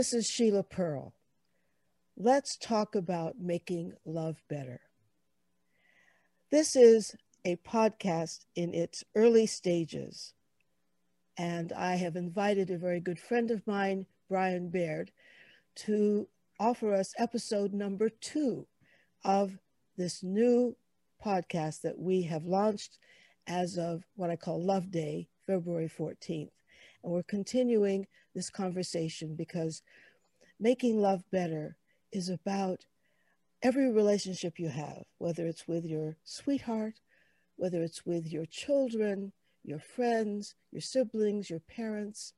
this is Sheila Pearl. Let's talk about making love better. This is a podcast in its early stages, and I have invited a very good friend of mine, Brian Baird, to offer us episode number two of this new podcast that we have launched as of what I call Love Day, February 14th. And we're continuing this conversation because making love better is about every relationship you have, whether it's with your sweetheart, whether it's with your children, your friends, your siblings, your parents,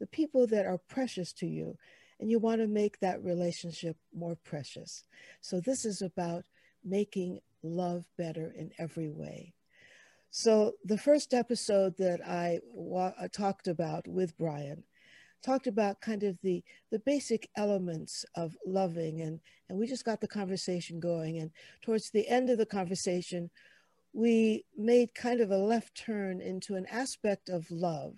the people that are precious to you. And you want to make that relationship more precious. So, this is about making love better in every way. So, the first episode that I wa- talked about with Brian talked about kind of the the basic elements of loving and and we just got the conversation going and towards the end of the conversation we made kind of a left turn into an aspect of love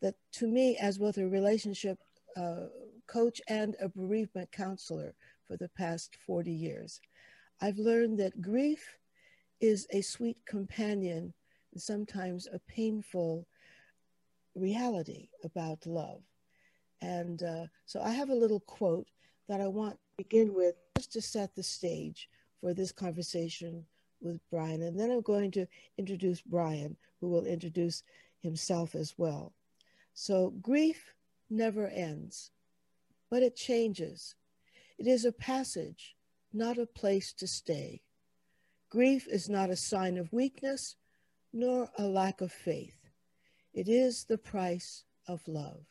that to me as both a relationship uh, coach and a bereavement counselor for the past 40 years i've learned that grief is a sweet companion and sometimes a painful reality about love and uh, so I have a little quote that I want to begin with just to set the stage for this conversation with Brian. And then I'm going to introduce Brian, who will introduce himself as well. So, grief never ends, but it changes. It is a passage, not a place to stay. Grief is not a sign of weakness nor a lack of faith. It is the price of love.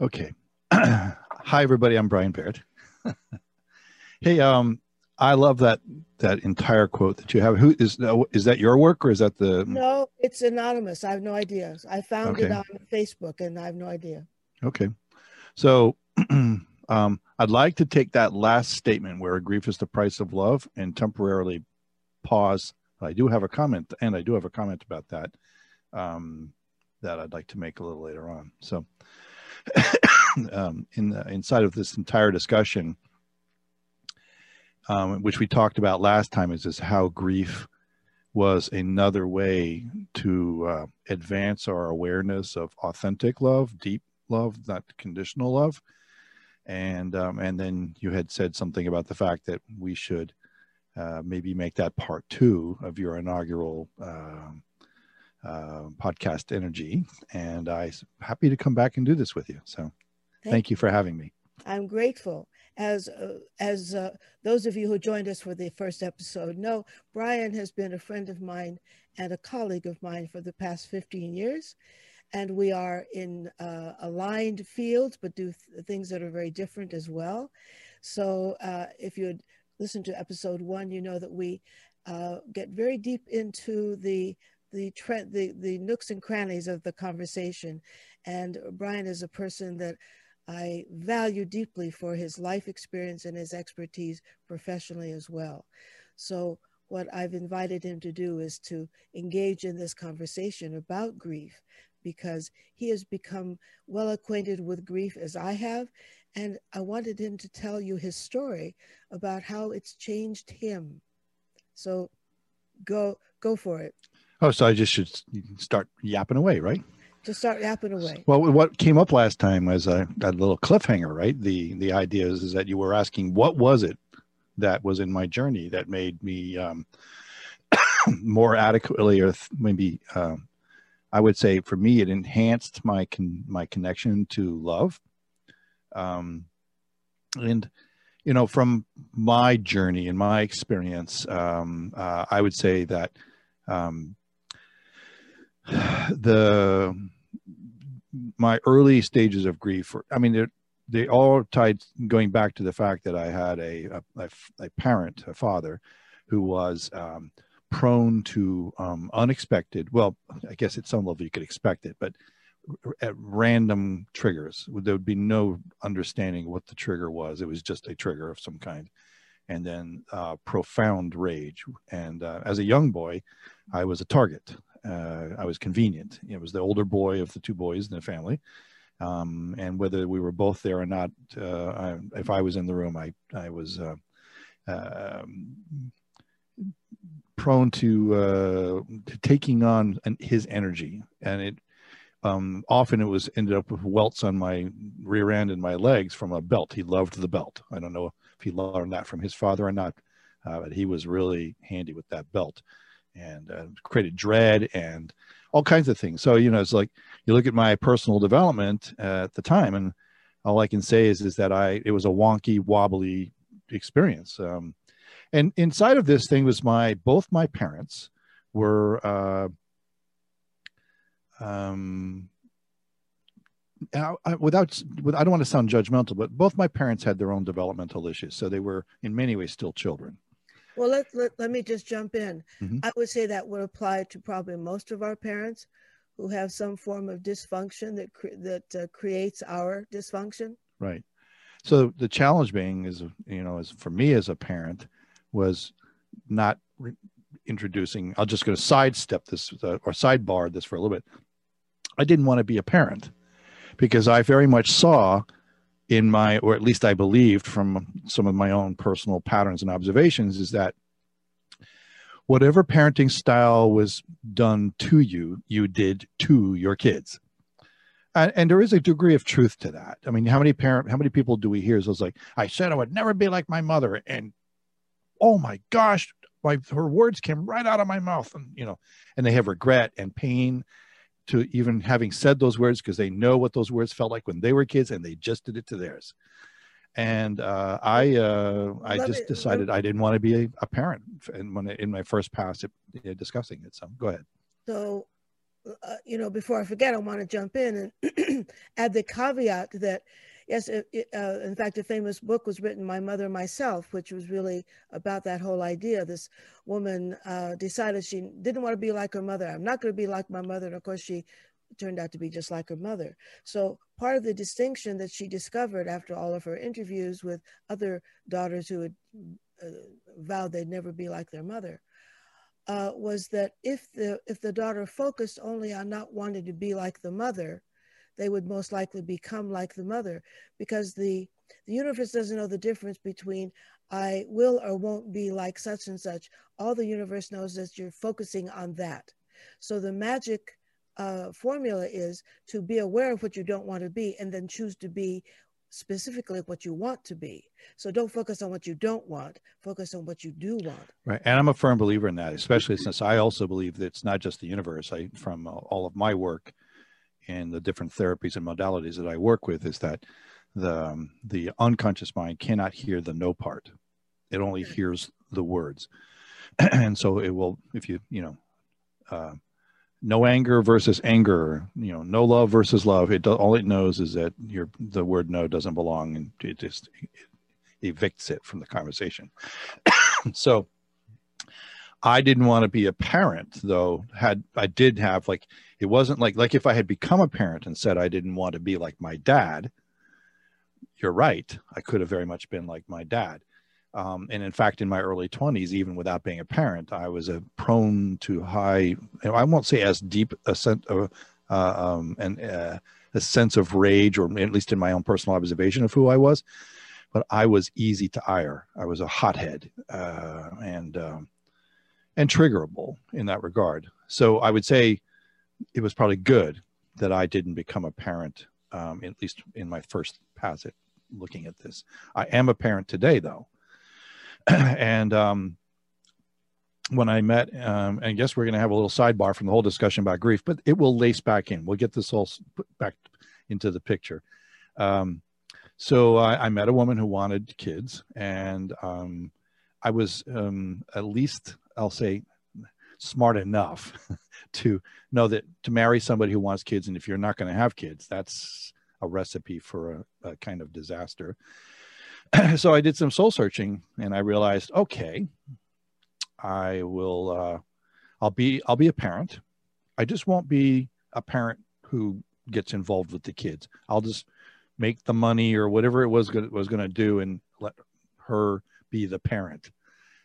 Okay. Hi, everybody. I'm Brian Barrett. hey, um, I love that that entire quote that you have. Who is is that your work or is that the? No, it's anonymous. I have no idea. I found okay. it on Facebook, and I have no idea. Okay, so um, I'd like to take that last statement where grief is the price of love and temporarily pause. I do have a comment, and I do have a comment about that um, that I'd like to make a little later on. So um, in the, inside of this entire discussion, um, which we talked about last time, is this how grief was another way to uh, advance our awareness of authentic love, deep love, not conditional love, and um, and then you had said something about the fact that we should uh, maybe make that part two of your inaugural uh, uh, podcast energy and i'm happy to come back and do this with you. So thank, thank you for having me. I'm grateful. As uh, as uh, those of you who joined us for the first episode know brian has been a friend of mine and a colleague of mine for the past 15 years. And we are in uh, aligned fields but do th- things that are very different as well. So uh, if you listen to episode one you know that we uh, get very deep into the the, trend, the the nooks and crannies of the conversation. And Brian is a person that I value deeply for his life experience and his expertise professionally as well. So what I've invited him to do is to engage in this conversation about grief because he has become well acquainted with grief as I have. And I wanted him to tell you his story about how it's changed him. So go go for it. Oh, so I just should start yapping away, right? Just start yapping away. Well, what came up last time was a, a little cliffhanger, right? The the idea is, is that you were asking what was it that was in my journey that made me um, more adequately, or maybe um, I would say for me, it enhanced my con- my connection to love. Um, and you know, from my journey and my experience, um, uh, I would say that um, the my early stages of grief were, i mean they all tied going back to the fact that i had a a, a parent a father who was um, prone to um, unexpected well i guess at some level you could expect it but at random triggers. There would be no understanding what the trigger was. It was just a trigger of some kind. And then uh, profound rage. And uh, as a young boy i was a target uh, I was convenient. It was the older boy of the two boys in the family, Um, and whether we were both there or not, uh, I, if I was in the room, I I was uh, um, prone to, uh, to taking on an, his energy, and it um, often it was ended up with welts on my rear end and my legs from a belt. He loved the belt. I don't know if he learned that from his father or not, uh, but he was really handy with that belt and uh, created dread and all kinds of things. So you know, it's like you look at my personal development uh, at the time, and all I can say is is that I it was a wonky, wobbly experience. Um, and inside of this thing was my both my parents were uh, um, I, I, without, I don't want to sound judgmental, but both my parents had their own developmental issues, so they were in many ways still children. Well, let, let, let me just jump in. Mm-hmm. I would say that would apply to probably most of our parents who have some form of dysfunction that cre- that uh, creates our dysfunction. Right. So the challenge being is, you know, as for me as a parent, was not re- introducing. I'm just going to sidestep this uh, or sidebar this for a little bit. I didn't want to be a parent because I very much saw in my, or at least I believed from some of my own personal patterns and observations, is that whatever parenting style was done to you, you did to your kids. And, and, there is a degree of truth to that. I mean, how many parent, how many people do we hear? So it's like, I said I would never be like my mother, and oh my gosh, my her words came right out of my mouth, and you know, and they have regret and pain to even having said those words because they know what those words felt like when they were kids and they just did it to theirs and uh, I uh, I just it. decided I didn't want to be a, a parent and when in my first pass at, uh, discussing it. So go ahead. So, uh, you know, before I forget, I want to jump in and add the caveat that yes, it, it, uh, in fact, a famous book was written, My Mother Myself, which was really about that whole idea. This woman uh, decided she didn't want to be like her mother. I'm not going to be like my mother. And of course, she turned out to be just like her mother. So part of the distinction that she discovered after all of her interviews with other daughters who had uh, vowed they'd never be like their mother uh, was that if the if the daughter focused only on not wanting to be like the mother, they would most likely become like the mother because the, the universe doesn't know the difference between I will or won't be like such and such. All the universe knows is you're focusing on that. So the magic uh, formula is to be aware of what you don't want to be and then choose to be specifically what you want to be. So don't focus on what you don't want, focus on what you do want. Right. And I'm a firm believer in that, especially since I also believe that it's not just the universe. I from all of my work and the different therapies and modalities that I work with is that the um, the unconscious mind cannot hear the no part; it only hears the words, and so it will. If you you know, uh, no anger versus anger, you know, no love versus love. It do, all it knows is that your the word no doesn't belong, and it just it evicts it from the conversation. so I didn't want to be a parent though. Had I did have like it wasn't like like if I had become a parent and said I didn't want to be like my dad. You're right. I could have very much been like my dad. Um, and in fact, in my early 20s, even without being a parent, I was a prone to high. I won't say as deep a sense of uh, um, and uh, a sense of rage, or at least in my own personal observation of who I was. But I was easy to ire. I was a hothead, uh, and um, and triggerable in that regard. So I would say it was probably good that I didn't become a parent, um, at least in my first pass at looking at this. I am a parent today, though. and um, when I met, um, and I guess we're going to have a little sidebar from the whole discussion about grief, but it will lace back in. We'll get this all back into the picture. Um, so I, I, met a woman who wanted kids, and um, I was um, at least I'll say smart enough to know that to marry somebody who wants kids, and if you're not going to have kids, that's a recipe for a, a kind of disaster. so I did some soul searching, and I realized, okay, I will. Uh, I'll be. I'll be a parent. I just won't be a parent who gets involved with the kids. I'll just make the money or whatever it was gonna, was going to do and let her be the parent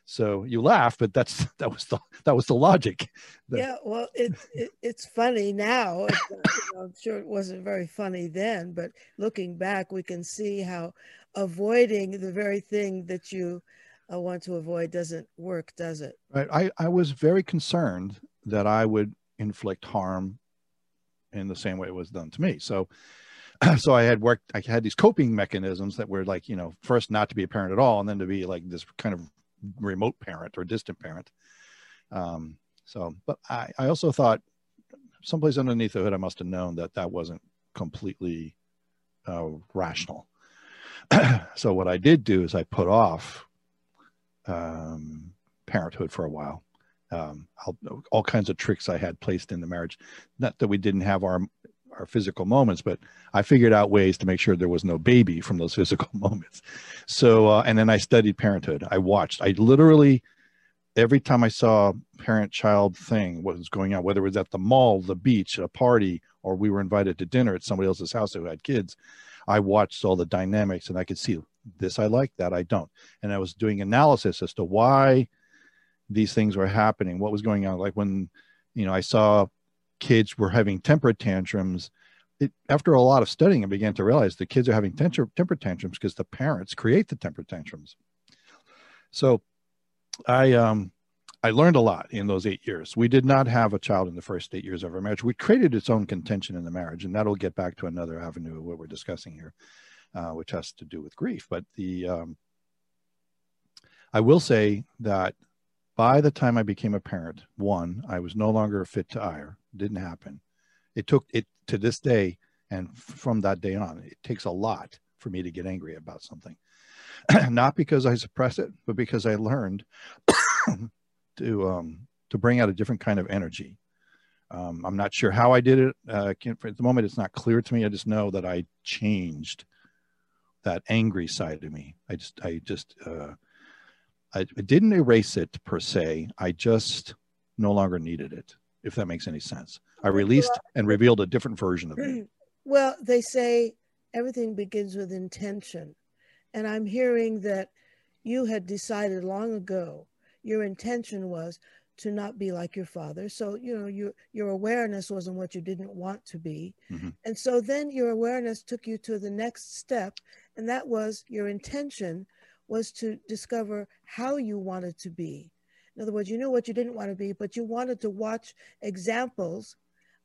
So you laugh, but that's that was the that was the logic. The, yeah, well, it's it, it's funny now. It's, you know, I'm sure it wasn't very funny then, but looking back, we can see how avoiding the very thing that you uh, want to avoid doesn't work, does it? Right. I I was very concerned that I would inflict harm in the same way it was done to me. So so I had worked, I had these coping mechanisms that were like, you know, first not to be a parent at all, and then to be like this kind of remote parent or distant parent. Um, so, but I, I also thought someplace underneath the hood, I must have known that that wasn't completely uh, rational. so what I did do is I put off um, parenthood for a while. Um, all, all kinds of tricks I had placed in the marriage. Not that we didn't have our our physical moments, but I figured out ways to make sure there was no baby from those physical moments. So, uh, and then I studied parenthood. I watched, I literally, every time I saw parent child thing, what was going on, whether it was at the mall, the beach, a party, or we were invited to dinner at somebody else's house who had kids, I watched all the dynamics and I could see this I like, that I don't. And I was doing analysis as to why these things were happening, what was going on. Like when, you know, I saw kids were having temper tantrums it, after a lot of studying i began to realize the kids are having temper, temper tantrums because the parents create the temper tantrums. So i um i learned a lot in those eight years. We did not have a child in the first eight years of our marriage. We created its own contention in the marriage and that'll get back to another avenue of what we're discussing here uh, which has to do with grief. But the um i will say that by the time I became a parent, one, I was no longer fit to ire. Didn't happen. It took it to this day, and from that day on, it takes a lot for me to get angry about something. Not because I suppress it, but because I learned to um, to bring out a different kind of energy. Um, I'm not sure how I did it. Uh, at the moment, it's not clear to me. I just know that I changed that angry side of me. I just, I just, uh, I, didn't erase it per se. I just no longer needed it, if that makes any sense. I released and revealed a different version of me. Well, they say everything begins with intention. And I'm hearing that you had decided long ago your intention was to not be like your father. So, you know, your your awareness wasn't what you didn't want to be. Mm-hmm. And so then your awareness took you to the next step, and that was your intention was to discover how you wanted to be. In other words, you knew what you didn't want to be, but you wanted to watch examples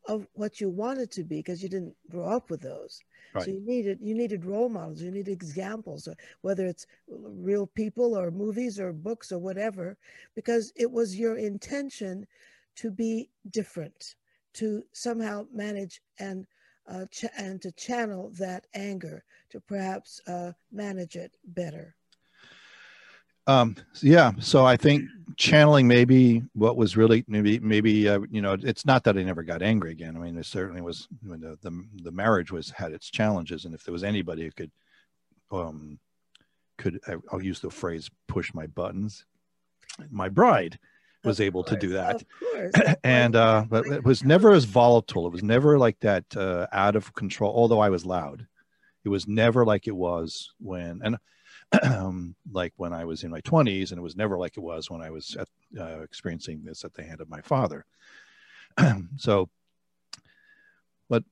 of what you wanted to be because you didn't grow up with those. Right. So you needed you needed role models, you needed examples, whether it's real people or movies or books or whatever, because it was your intention to be different, to somehow manage and uh, ch- and to channel that anger, to perhaps uh, manage it better. Um, yeah. So I think channeling maybe what was really maybe maybe uh, you know it's not that I never got angry again. I mean, it certainly was when the, the the marriage was had its challenges, and if there was anybody who could um could I'll use the phrase push my buttons, my bride was of able course, to do that and uh but it was never as volatile it was never like that uh out of control although i was loud it was never like it was when and like when I was in my 20s, and it was never like it was when I was at, uh, experiencing this at the hand of my father. so, but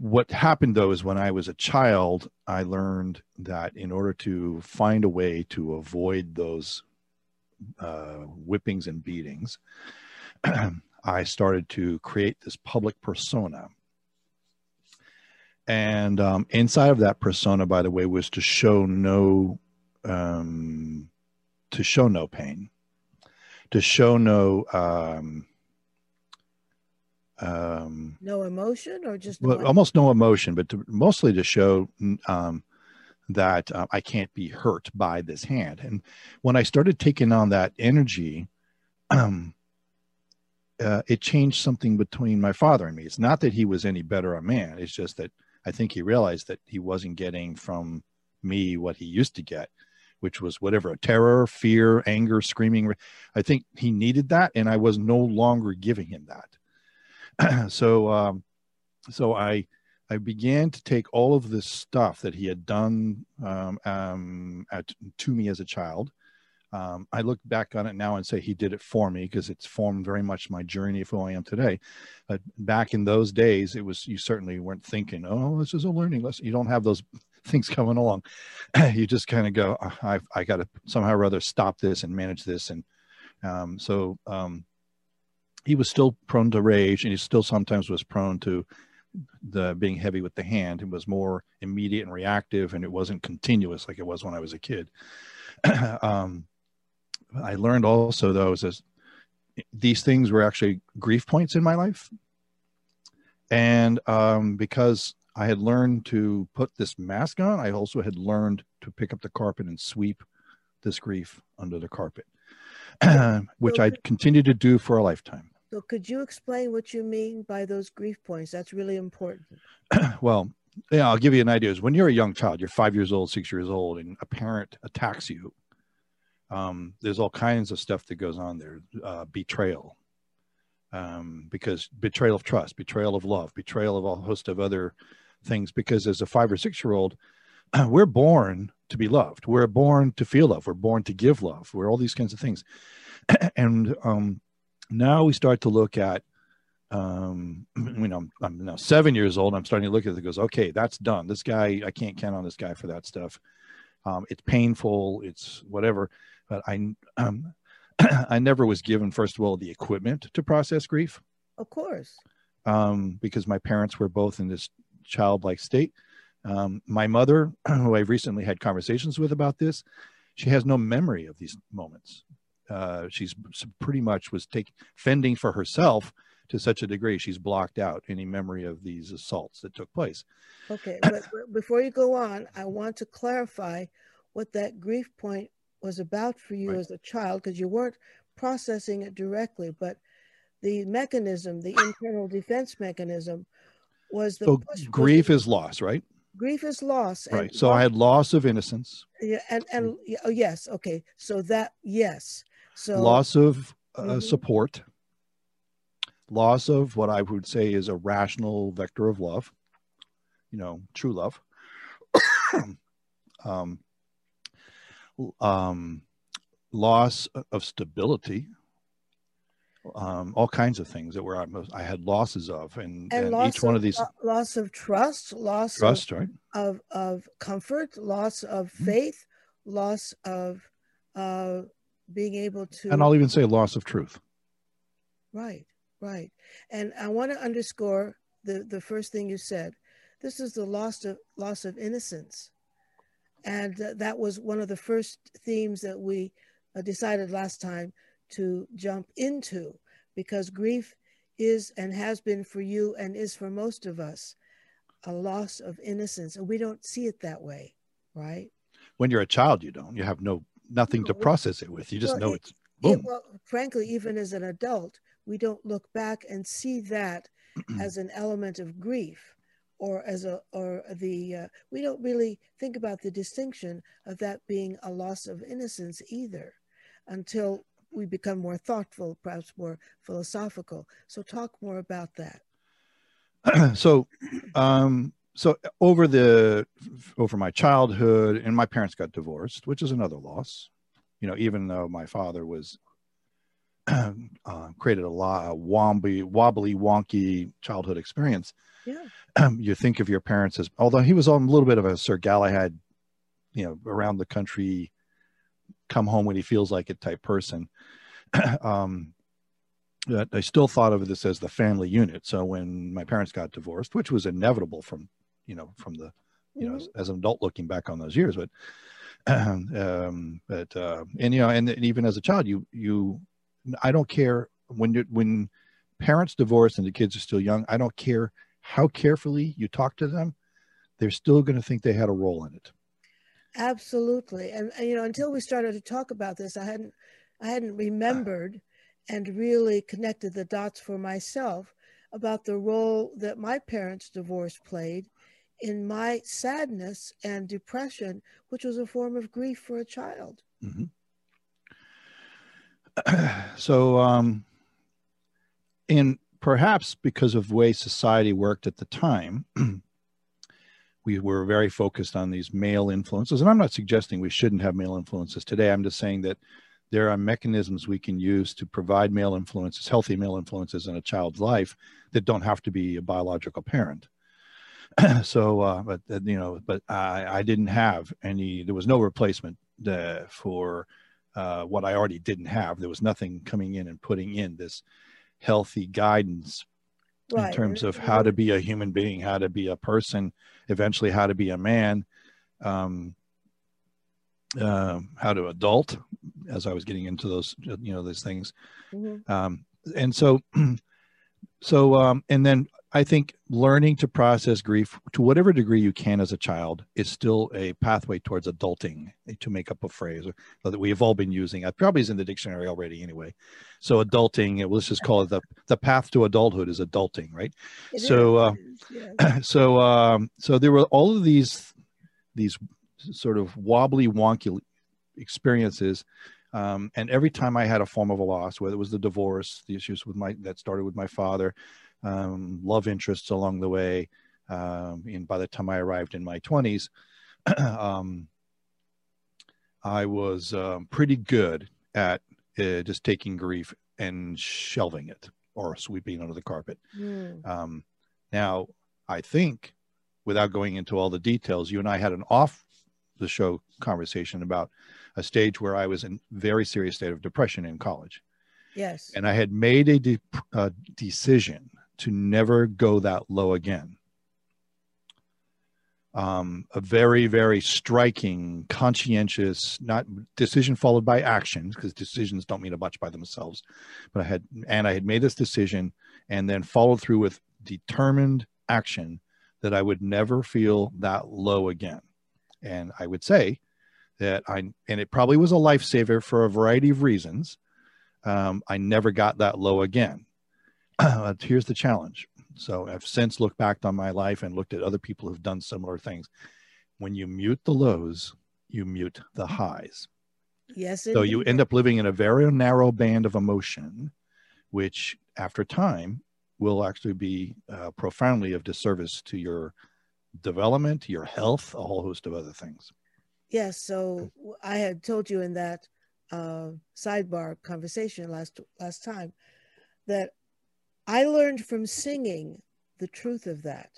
what happened though is when I was a child, I learned that in order to find a way to avoid those uh, whippings and beatings, I started to create this public persona and um, inside of that persona by the way was to show no um, to show no pain to show no um, um, no emotion or just no well, almost no emotion but to, mostly to show um, that uh, i can't be hurt by this hand. And when i started taking on that energy um, uh, it changed something between my father and me. It's not that he was any better a man. It's just that I think he realized that he wasn't getting from me what he used to get, which was whatever terror, fear, anger, screaming. I think he needed that, and I was no longer giving him that. so, um, so I I began to take all of this stuff that he had done um, um, at, to me as a child. Um, I look back on it now and say he did it for me because it's formed very much my journey of who I am today. But back in those days, it was you certainly weren't thinking, "Oh, this is a learning lesson." You don't have those things coming along. you just kind of go, "I I got to somehow or other stop this and manage this." And um, so um, he was still prone to rage, and he still sometimes was prone to the being heavy with the hand. It was more immediate and reactive, and it wasn't continuous like it was when I was a kid. um, I learned also though is as these things were actually grief points in my life, and um, because I had learned to put this mask on, I also had learned to pick up the carpet and sweep this grief under the carpet, which I continued to do for a lifetime. So, could you explain what you mean by those grief points? That's really important. well, yeah, I'll give you an idea. Is when you're a young child, you're five years old, six years old, and a parent attacks you um, there's all kinds of stuff that goes on there. Uh, betrayal. Um, because betrayal of trust betrayal of love betrayal of a host of other things. Because as a five or six year old we're born to be loved. We're born to feel love. We're born to give love. We're all these kinds of things. And um, now we start to look at um you know I'm, I'm, now seven years old. I'm starting to look at it goes okay that's done. This guy i can't count on this guy for that stuff. Um, it's painful. It's whatever but I um, I never was given first of all the equipment to process grief. Of course. Um, because my parents were both in this childlike state. Um, my mother, who I've recently had conversations with about this, she has no memory of these moments. Uh, she's pretty much was taking fending for herself to such a degree she's blocked out any memory of these assaults that took place. Okay, but before you go on, I want to clarify what that grief point was about for you right. as a child because you weren't processing it directly, but the mechanism, the internal defense mechanism, was the so grief is loss, right? Grief is loss. Right. So I had loss of innocence. Yeah, and and oh, yes, okay. So that yes. So loss of uh, mm-hmm. support, loss of what I would say is a rational vector of love, you know, true love. um, um, loss of stability, um, all kinds of things that were I had losses of, and, and, and each one of these loss of trust, loss trust, of, right? of of comfort, loss of mm-hmm. faith, mm-hmm. loss of uh, being able to, and I'll even say loss of truth. Right, right, and I want to underscore the the first thing you said. This is the loss of loss of innocence. And uh, that was one of the first themes that we uh, decided last time to jump into because grief is and has been for you and is for most of us a loss of innocence. And we don't see it that way, right? When you're a child, you don't. You have no nothing no, to process it with. You just well, know it's boom. It, well, frankly, even as an adult, we don't look back and see that as an element of grief or as a or the uh, we don't really think about the distinction of that being a loss of innocence either until we become more thoughtful perhaps more philosophical. So talk more about that. So um so over the over my childhood and my parents got divorced which is another loss. You know even though my father was uh, created a lot of wobbly wobbly wonky childhood experience yeah. you think of your parents as, although he was a little bit of a Sir Galahad, you know, around the country, come home when he feels like it type person. um, I still thought of this as the family unit. So when my parents got divorced, which was inevitable from, you know, from the, you mm-hmm. know, as, as, an adult looking back on those years, but, um, but, uh, and, you know, and, and even as a child, you, you, I don't care when you, when parents divorce and the kids are still young, I don't care how carefully you talk to them, they're still going to think they had a role in it. Absolutely. And, and, you know, until we started to talk about this, I hadn't I hadn't remembered and really connected the dots for myself about the role that my parents' divorce played in my sadness and depression, which was a form of grief for a child. Mm-hmm. so, um, in perhaps because of the way society worked at the time, we were very focused on these male influences. And I'm not suggesting we shouldn't have male influences today. I'm just saying that there are mechanisms we can use to provide male influences, healthy male influences in a child's life that don't have to be a biological parent. so, uh, but uh, you know, but I, I didn't have any. There was no replacement uh, for uh, what I already didn't have. There was nothing coming in and putting in this healthy guidance right. in terms of how to be a human being, how to be a person, eventually how to be a man. Um, uh, how to adult as I was getting into those, you know, those things. Mm-hmm. Um, and so, so, um, and then I think learning to process grief to whatever degree you can as a child is still a pathway towards adulting, to make up a phrase that we have all been using. It probably is in the dictionary already anyway. So adulting, let's just call it the, the path to adulthood is adulting, right? It so, uh, yes. so, um, so there were all of these, these sort of wobbly, wonky experiences um, and every time I had a form of a loss, whether it was the divorce, the issues with my that started with my father, um, love interests along the way, um, and by the time I arrived in my twenties, um, I was um, pretty good at uh, just taking grief and shelving it or sweeping it under the carpet. Mm. now, I think, without going into all the details, you and I had an off the show conversation about a stage where I was in very serious state of depression in college. Yes. And I had made a, de- a decision to never go that low again. Um, a very, very striking, conscientious, not decision followed by actions, because decisions don't mean a bunch by themselves. But I had, and I had made this decision and then followed through with determined action that I would never feel that low again. And I would say that I, and it probably was a lifesaver for a variety of reasons. Um, I never got that low again. Here's the challenge. So I've since looked back on my life and looked at other people who've done similar things. When you mute the lows, you mute the highs. Yes. So you end up living in a very narrow band of emotion, which after time will actually be uh, profoundly of disservice to your development, your health, a whole host of other things. Yes. So I had told you in that uh, sidebar conversation last last time that I learned from singing the truth of that.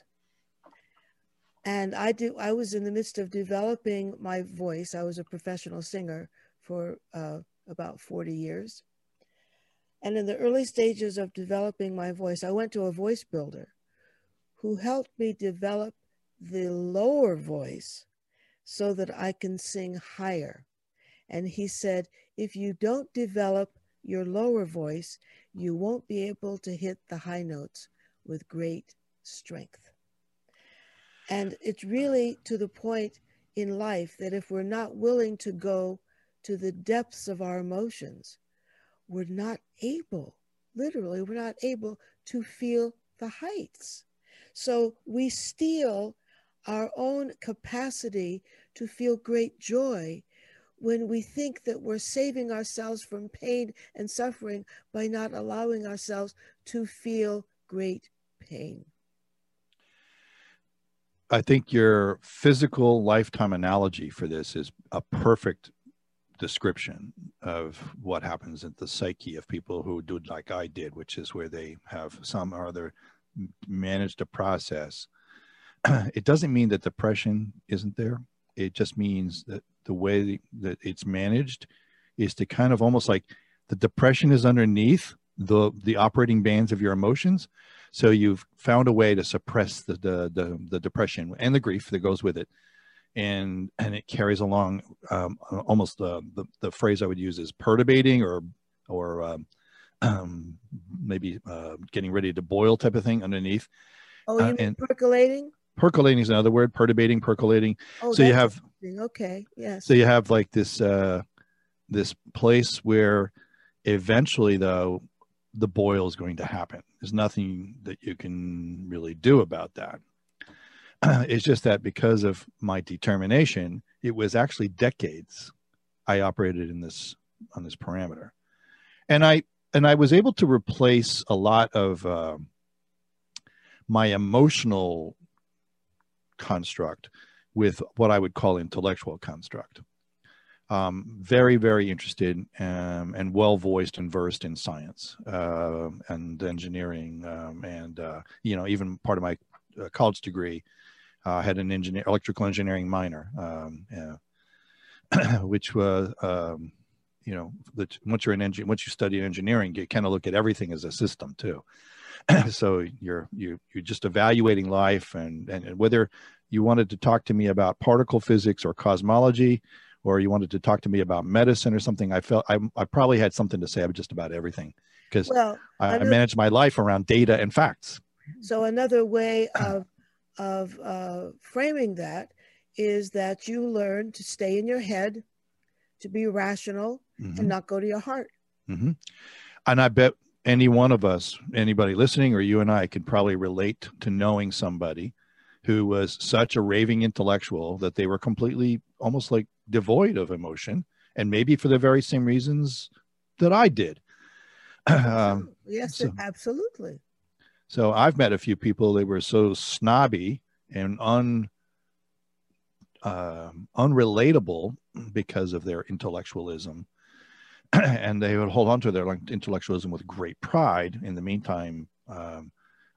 And I do. I was in the midst of developing my voice. I was a professional singer for uh, about forty years. And in the early stages of developing my voice, I went to a voice builder who helped me develop the lower voice so that I can sing higher. And he said, if you don't develop your lower voice, you won't be able to hit the high notes with great strength. And it's really to the point in life that if we're not willing to go to the depths of our emotions, we're not able, literally, we're not able to feel the heights. So we steal our own capacity to feel great joy when we think that we're saving ourselves from pain and suffering by not allowing ourselves to feel great pain. I think your physical lifetime analogy for this is a perfect description of what happens in the psyche of people who do like I did, which is where they have some or other managed a process it doesn't mean that depression isn't there. It just means that the way that it's managed is to kind of almost like the depression is underneath the the operating bands of your emotions. So you've found a way to suppress the the the, the depression and the grief that goes with it, and and it carries along um, almost uh, the the phrase I would use is perturbating or or um, um, maybe uh, getting ready to boil type of thing underneath. Oh, you uh, mean and, percolating? Percolating is another word perturbating percolating. Oh, so you have okay yes. So you have like this uh this place where eventually though the boil is going to happen. There's nothing that you can really do about that. It's just that because of my determination it was actually decades i operated in this on this parameter. And i and i was able to replace a lot of uh, my emotional construct with what I would call intellectual construct. Um, very, very interested um, and well voiced and versed in science uh, and engineering, um, and uh, you know, even part of my uh, college degree uh, had an engineer, electrical engineering minor, um, yeah, which was, um, you know, that once you're an engineer, once you study engineering, you kind of look at everything as a system too. so you're you you're just evaluating life and, and and whether you wanted to talk to me about particle physics or cosmology or you wanted to talk to me about medicine or something i felt i, I probably had something to say about just about everything because well, I, I manage my life around data and facts so another way of of uh, framing that is that you learn to stay in your head to be rational mm-hmm. and not go to your heart mm-hmm. and i bet any one of us, anybody listening, or you and I could probably relate to knowing somebody who was such a raving intellectual that they were completely almost like devoid of emotion, and maybe for the very same reasons that I did. um, yes, so, absolutely. So I've met a few people that were so snobby and un uh, unrelatable because of their intellectualism and they would hold on to their intellectualism with great pride. In the meantime, um,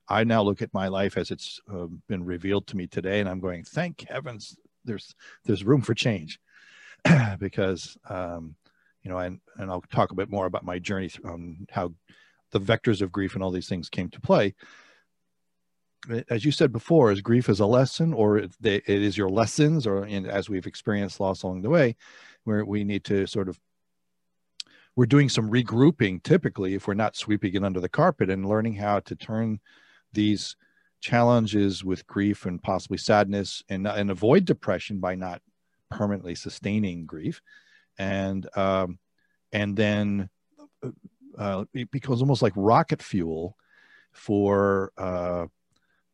I now look at my life as it's uh, been revealed to me today, and I'm going, thank heavens, there's there's room for change, because um, you know, and and I'll talk a bit more about my journey on how the vectors of grief and all these things came to play. As you said before, is grief is a lesson, or it, it is your lessons, or as we've experienced loss along the way, where we need to sort of we're doing some regrouping typically if we're not sweeping it under the carpet and learning how to turn these challenges with grief and possibly sadness and, and avoid depression by not permanently sustaining grief. And um, and then uh, it becomes almost like rocket fuel for uh,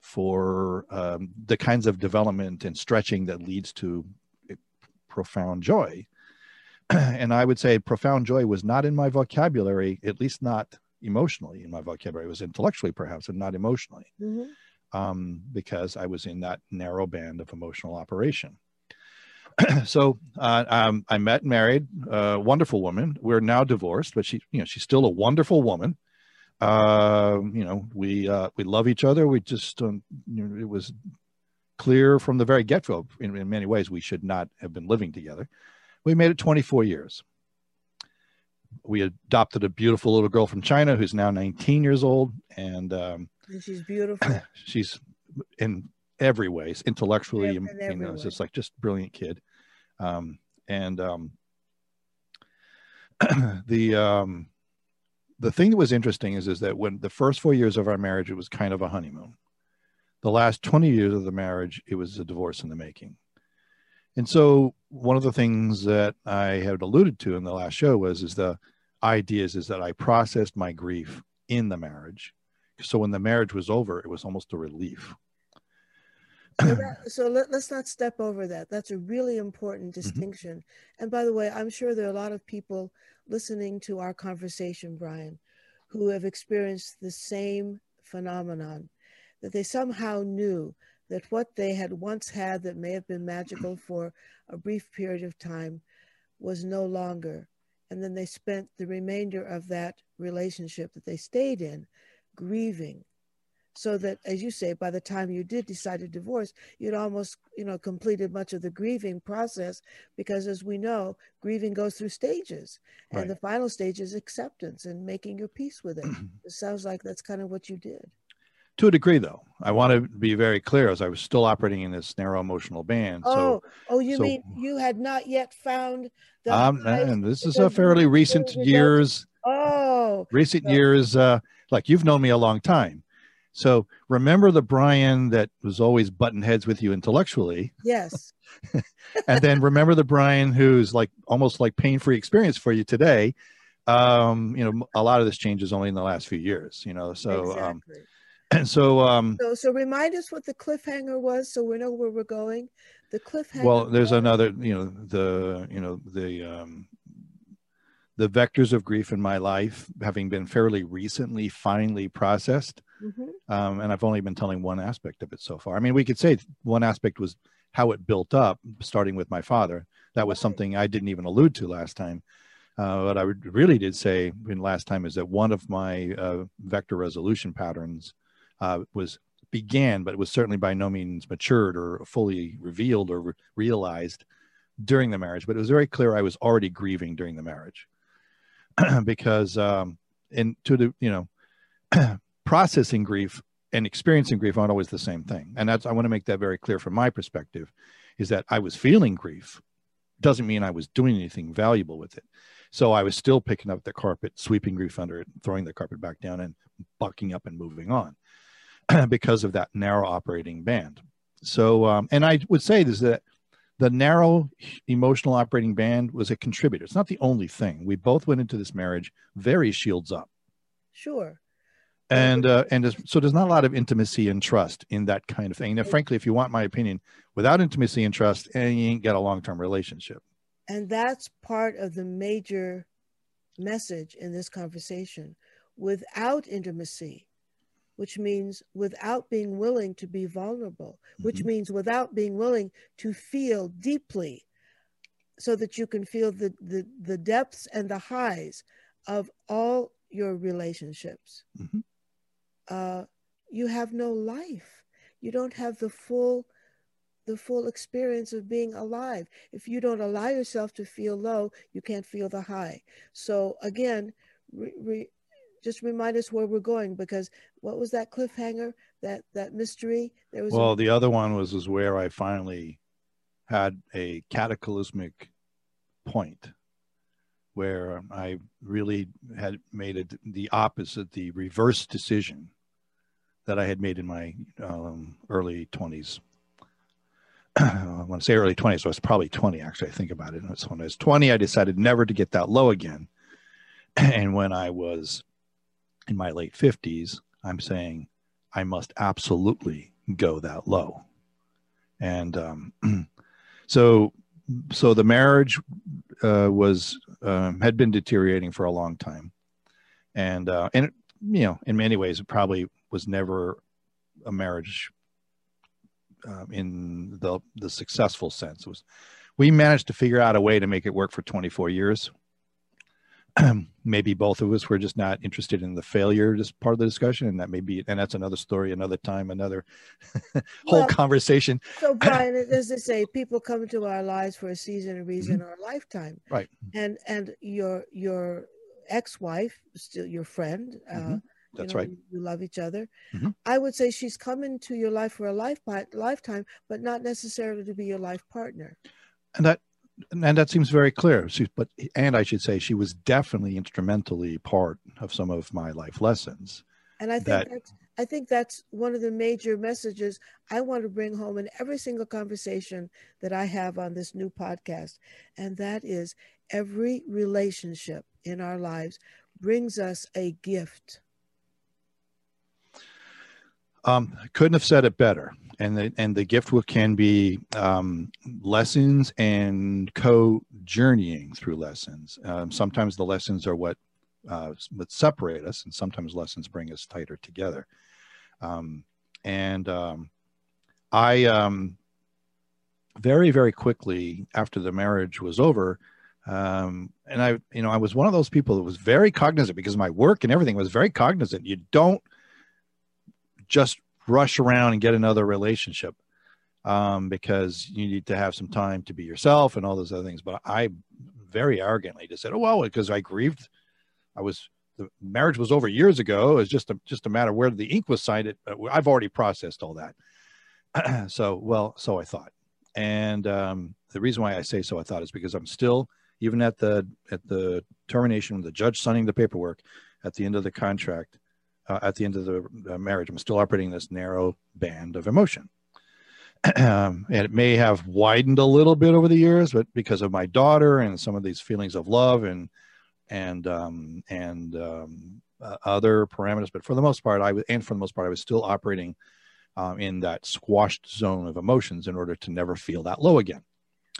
for um, the kinds of development and stretching that leads to profound joy and I would say profound joy was not in my vocabulary, at least not emotionally in my vocabulary. It was intellectually, perhaps, and not emotionally, mm-hmm. um, because I was in that narrow band of emotional operation. so uh, um, I met and married a wonderful woman. We're now divorced, but she, you know, she's still a wonderful woman. Uh, you know, we uh, we love each other. We just, um, you know, it was clear from the very get go. In, in many ways, we should not have been living together. We made it 24 years. We adopted a beautiful little girl from China who's now 19 years old, and, um, and she's beautiful. she's in every ways, intellectually, you know, it's just like just brilliant kid. Um, and um, the um, the thing that was interesting is is that when the first four years of our marriage, it was kind of a honeymoon. The last 20 years of the marriage, it was a divorce in the making. And so one of the things that I had alluded to in the last show was is the ideas is that I processed my grief in the marriage. So when the marriage was over, it was almost a relief. so, that, so let, us not step over that. That's a really important mm-hmm. distinction. Mm-hmm. And by the way, I'm sure there are a lot of people listening to our conversation, Brian, who have experienced the same phenomenon that they somehow knew that what they had once had that may have been magical for a brief period of time was no longer. And then they spent the remainder of that relationship that they stayed in grieving. So that, as you say, by the time you did decide to divorce, you'd almost, you know, completed much of the grieving process because, as we know, grieving goes through stages, right. and the final stage is acceptance and making your peace with it. it sounds like that's kind of what you did to a degree though. I want to be very clear as i was still operating in this narrow emotional band oh so, oh you so, mean you had not yet found the um and this is a fairly recent years. Oh recent so. years uh like you've known me a long time. So remember the brian that was always button heads with you intellectually? Yes. And then remember the brian who's like almost like pain-free experience for you today. Um you know a lot of this changes only in the last few years you know so um, exactly. um and so um so so remind us what the cliffhanger was so we know where we're going the cliffhanger well there's another you know the you know the um the vectors of grief in my life having been fairly recently finally processed mm-hmm. Um, and I've only been telling one aspect of it so far. I mean, we could say one aspect was how it built up, starting with my father. That was something I didn't even allude to last time. Uh, what I really did say in last time is that one of my uh, vector resolution patterns uh, was began, but it was certainly by no means matured or fully revealed or re- realized during the marriage. But it was very clear I was already grieving during the marriage because, um, and to the you know, processing grief and experiencing grief aren't always the same thing. And that's I want to make that very clear from my perspective, is that I was feeling grief doesn't mean I was doing anything valuable with it. So I was still picking up the carpet, sweeping grief under it, throwing the carpet back down, and bucking up and moving on because of that narrow operating band. So, um, and I would say this that the narrow emotional operating band was a contributor. It's not the only thing. We both went into this marriage very shields up. Sure. And uh, and so there's not a lot of intimacy and trust in that kind of thing. Now, frankly, if you want my opinion, without intimacy and trust, and you ain't got a long term relationship. And that's part of the major message in this conversation. Without intimacy, which means without being willing to be vulnerable, mm-hmm. which means without being willing to feel deeply so that you can feel the, the, the depths and the highs of all your relationships. Mm-hmm. Uh, you have no life. You don't have the full the full experience of being alive. If you don't allow yourself to feel low, you can't feel the high. So again, re, re, just remind us where we're going because what was that cliffhanger that that mystery there was well a- the other one was was where i finally had a cataclysmic point where i really had made it the opposite the reverse decision that i had made in my um, early 20s I want to say early 20s, so I was probably 20 actually. I think about it. So when I was 20, I decided never to get that low again. And when I was in my late 50s, I'm saying I must absolutely go that low. And um, so, so the marriage uh, was um, had been deteriorating for a long time, and uh, and you know, in many ways, it probably was never a marriage uh, in the the successful sense. It was we managed to figure out a way to make it work for 24 years maybe both of us were just not interested in the failure as part of the discussion and that may be and that's another story another time another whole well, conversation so brian as they say people come into our lives for a season a reason mm-hmm. or a lifetime right and and your your ex-wife still your friend uh, mm-hmm. That's you know, right. You love each other. Mm-hmm. I would say she's come into your life for a life lifetime, but not necessarily to be your life partner. And that and that seems very clear. She, but and I should say she was definitely instrumentally part of some of my life lessons. And I think that, that's I think that's one of the major messages I want to bring home in every single conversation that I have on this new podcast, and that is every relationship in our lives brings us a gift. Um, couldn't have said it better and the and the gift can be um, lessons and co-journeying through lessons. Um, sometimes the lessons are what uh, what separate us, and sometimes lessons bring us tighter together. Um, and um, I um, very very quickly after the marriage was over. Um, and I, you know, I was one of those people that was very cognizant because my work and everything was very cognizant. You don't just rush around and get another relationship um, because you need to have some time to be yourself and all those other things. But I very arrogantly just said, "Oh well," because I grieved. I was the marriage was over years ago. It's just a just a matter where the ink was signed. It I've already processed all that. so well, so I thought. And um, the reason why I say so I thought is because I'm still even at the at the termination, with the judge signing the paperwork at the end of the contract uh, at the end of the marriage. I'm still operating this narrow band of emotion. um, and it may have widened a little bit over the years, but because of my daughter and some of these feelings of love and and um, and um, uh, other parameters, but for the most part, I was and for the most part, I was still operating um, in that squashed zone of emotions in order to never feel that low again.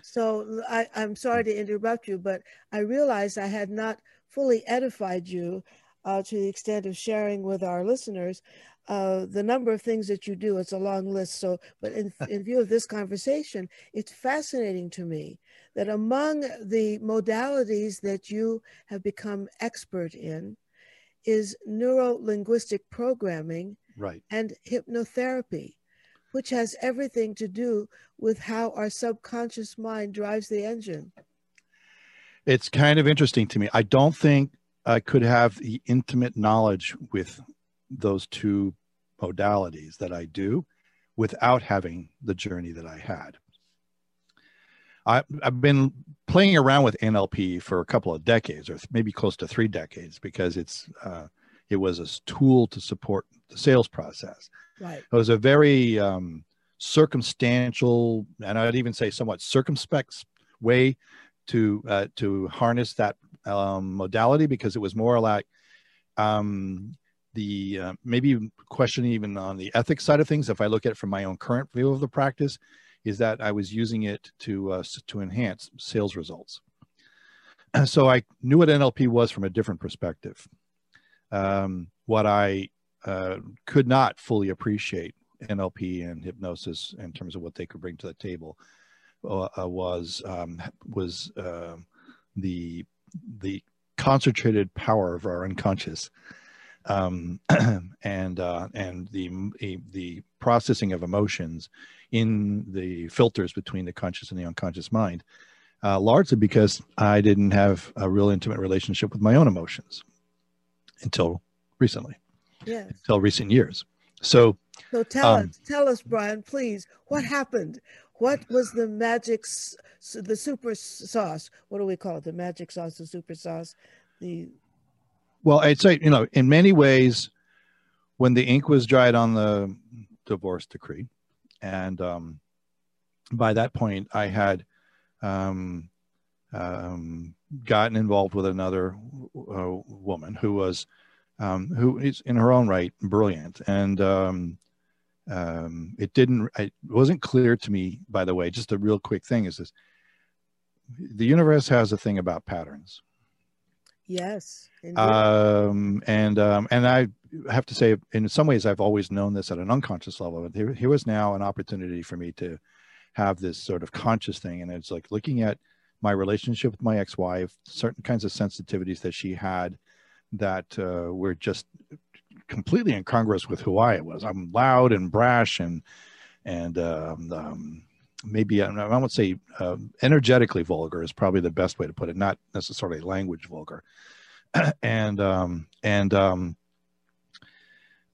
So I, I'm sorry to interrupt you, but I realized I had not fully edified you uh, to the extent of sharing with our listeners uh, the number of things that you do. It's a long list. So, but in, in view of this conversation, it's fascinating to me that among the modalities that you have become expert in is neuro linguistic programming right. and hypnotherapy, which has everything to do with how our subconscious mind drives the engine. It's kind of interesting to me. I don't think I could have the intimate knowledge with those two modalities that I do without having the journey that I had. I, have been playing around with NLP for a couple of decades, or maybe close to three decades, because it's uh, it was a tool to support the sales process. Right. It was a very um, circumstantial, and I'd even say somewhat circumspect way to uh, to harness that um, modality because it was more like um, the uh, maybe question even on the ethics side of things. If I look at it from my own current view of the practice, is that I was using it to uh, to enhance sales results. so I knew what NLP was from a different perspective. Um, what I uh, could not fully appreciate NLP and hypnosis in terms of what they could bring to the table uh, uh was um, was uh, the the concentrated power of our unconscious um, and uh, and the the processing of emotions in the filters between the conscious and the unconscious mind, uh, largely because I didn't have a real intimate relationship with my own emotions until recently. Yes. Until recent years. So. So tell um, us, tell us, Brian, please, what happened? What was the magic, the super sauce? What do we call it? The magic sauce, the super sauce, the well, I'd say, you know, in many ways, when the ink was dried on the divorce decree, and um, by that point, I had um, um, gotten involved with another uh, woman who was, um, who is in her own right brilliant, and um, um, it didn't, it wasn't clear to me. By the way, just a real quick thing is this: the universe has a thing about patterns Yes. Um, and um, and I have to say, in some ways, I've always known this at an unconscious level. But here, here was now an opportunity for me to have this sort of conscious thing, and it's like looking at my relationship with my ex-wife, certain kinds of sensitivities that she had that uh, were just completely incongruous with who I was. I'm loud and brash and and um, um, maybe I won't say uh, energetically vulgar is probably the best way to put it, not necessarily language vulgar, and um, and um,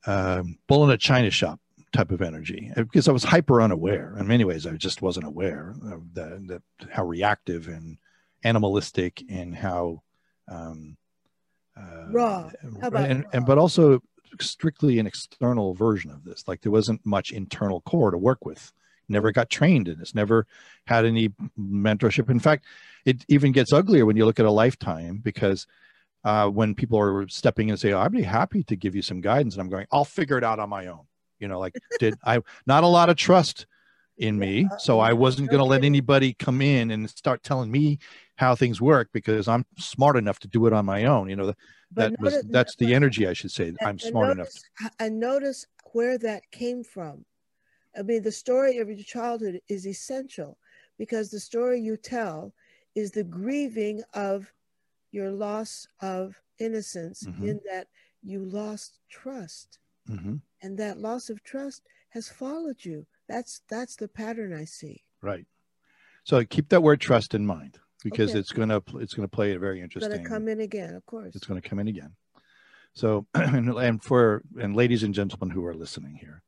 uh, bull in a china shop type of energy because I was hyper unaware. In many ways, I just wasn't aware of that, that how reactive and animalistic and how um, uh, raw, and, raw? and but also strictly an external version of this. Like there wasn't much internal core to work with never got trained in this, never had any mentorship. In fact, it even gets uglier when you look at a lifetime because uh, when people are stepping in and say, oh, I'd be happy to give you some guidance. And I'm going, I'll figure it out on my own. You know, like did I not a lot of trust in me. So I wasn't going to let anybody come in and start telling me how things work because I'm smart enough to do it on my own. You know, that was, that's the energy I should say. I'm smart notice, enough. And notice where that came from I mean, the story of your childhood is essential because the story you tell is the grieving of your loss of innocence mm-hmm. in that you lost trust. Mm-hmm. And that loss of trust has followed you. That's that's the pattern I see. Right. So keep that word trust in mind because okay. it's gonna it's gonna play a very interesting. It's gonna come in again, of course. It's gonna come in again. So and for and ladies and gentlemen who are listening here,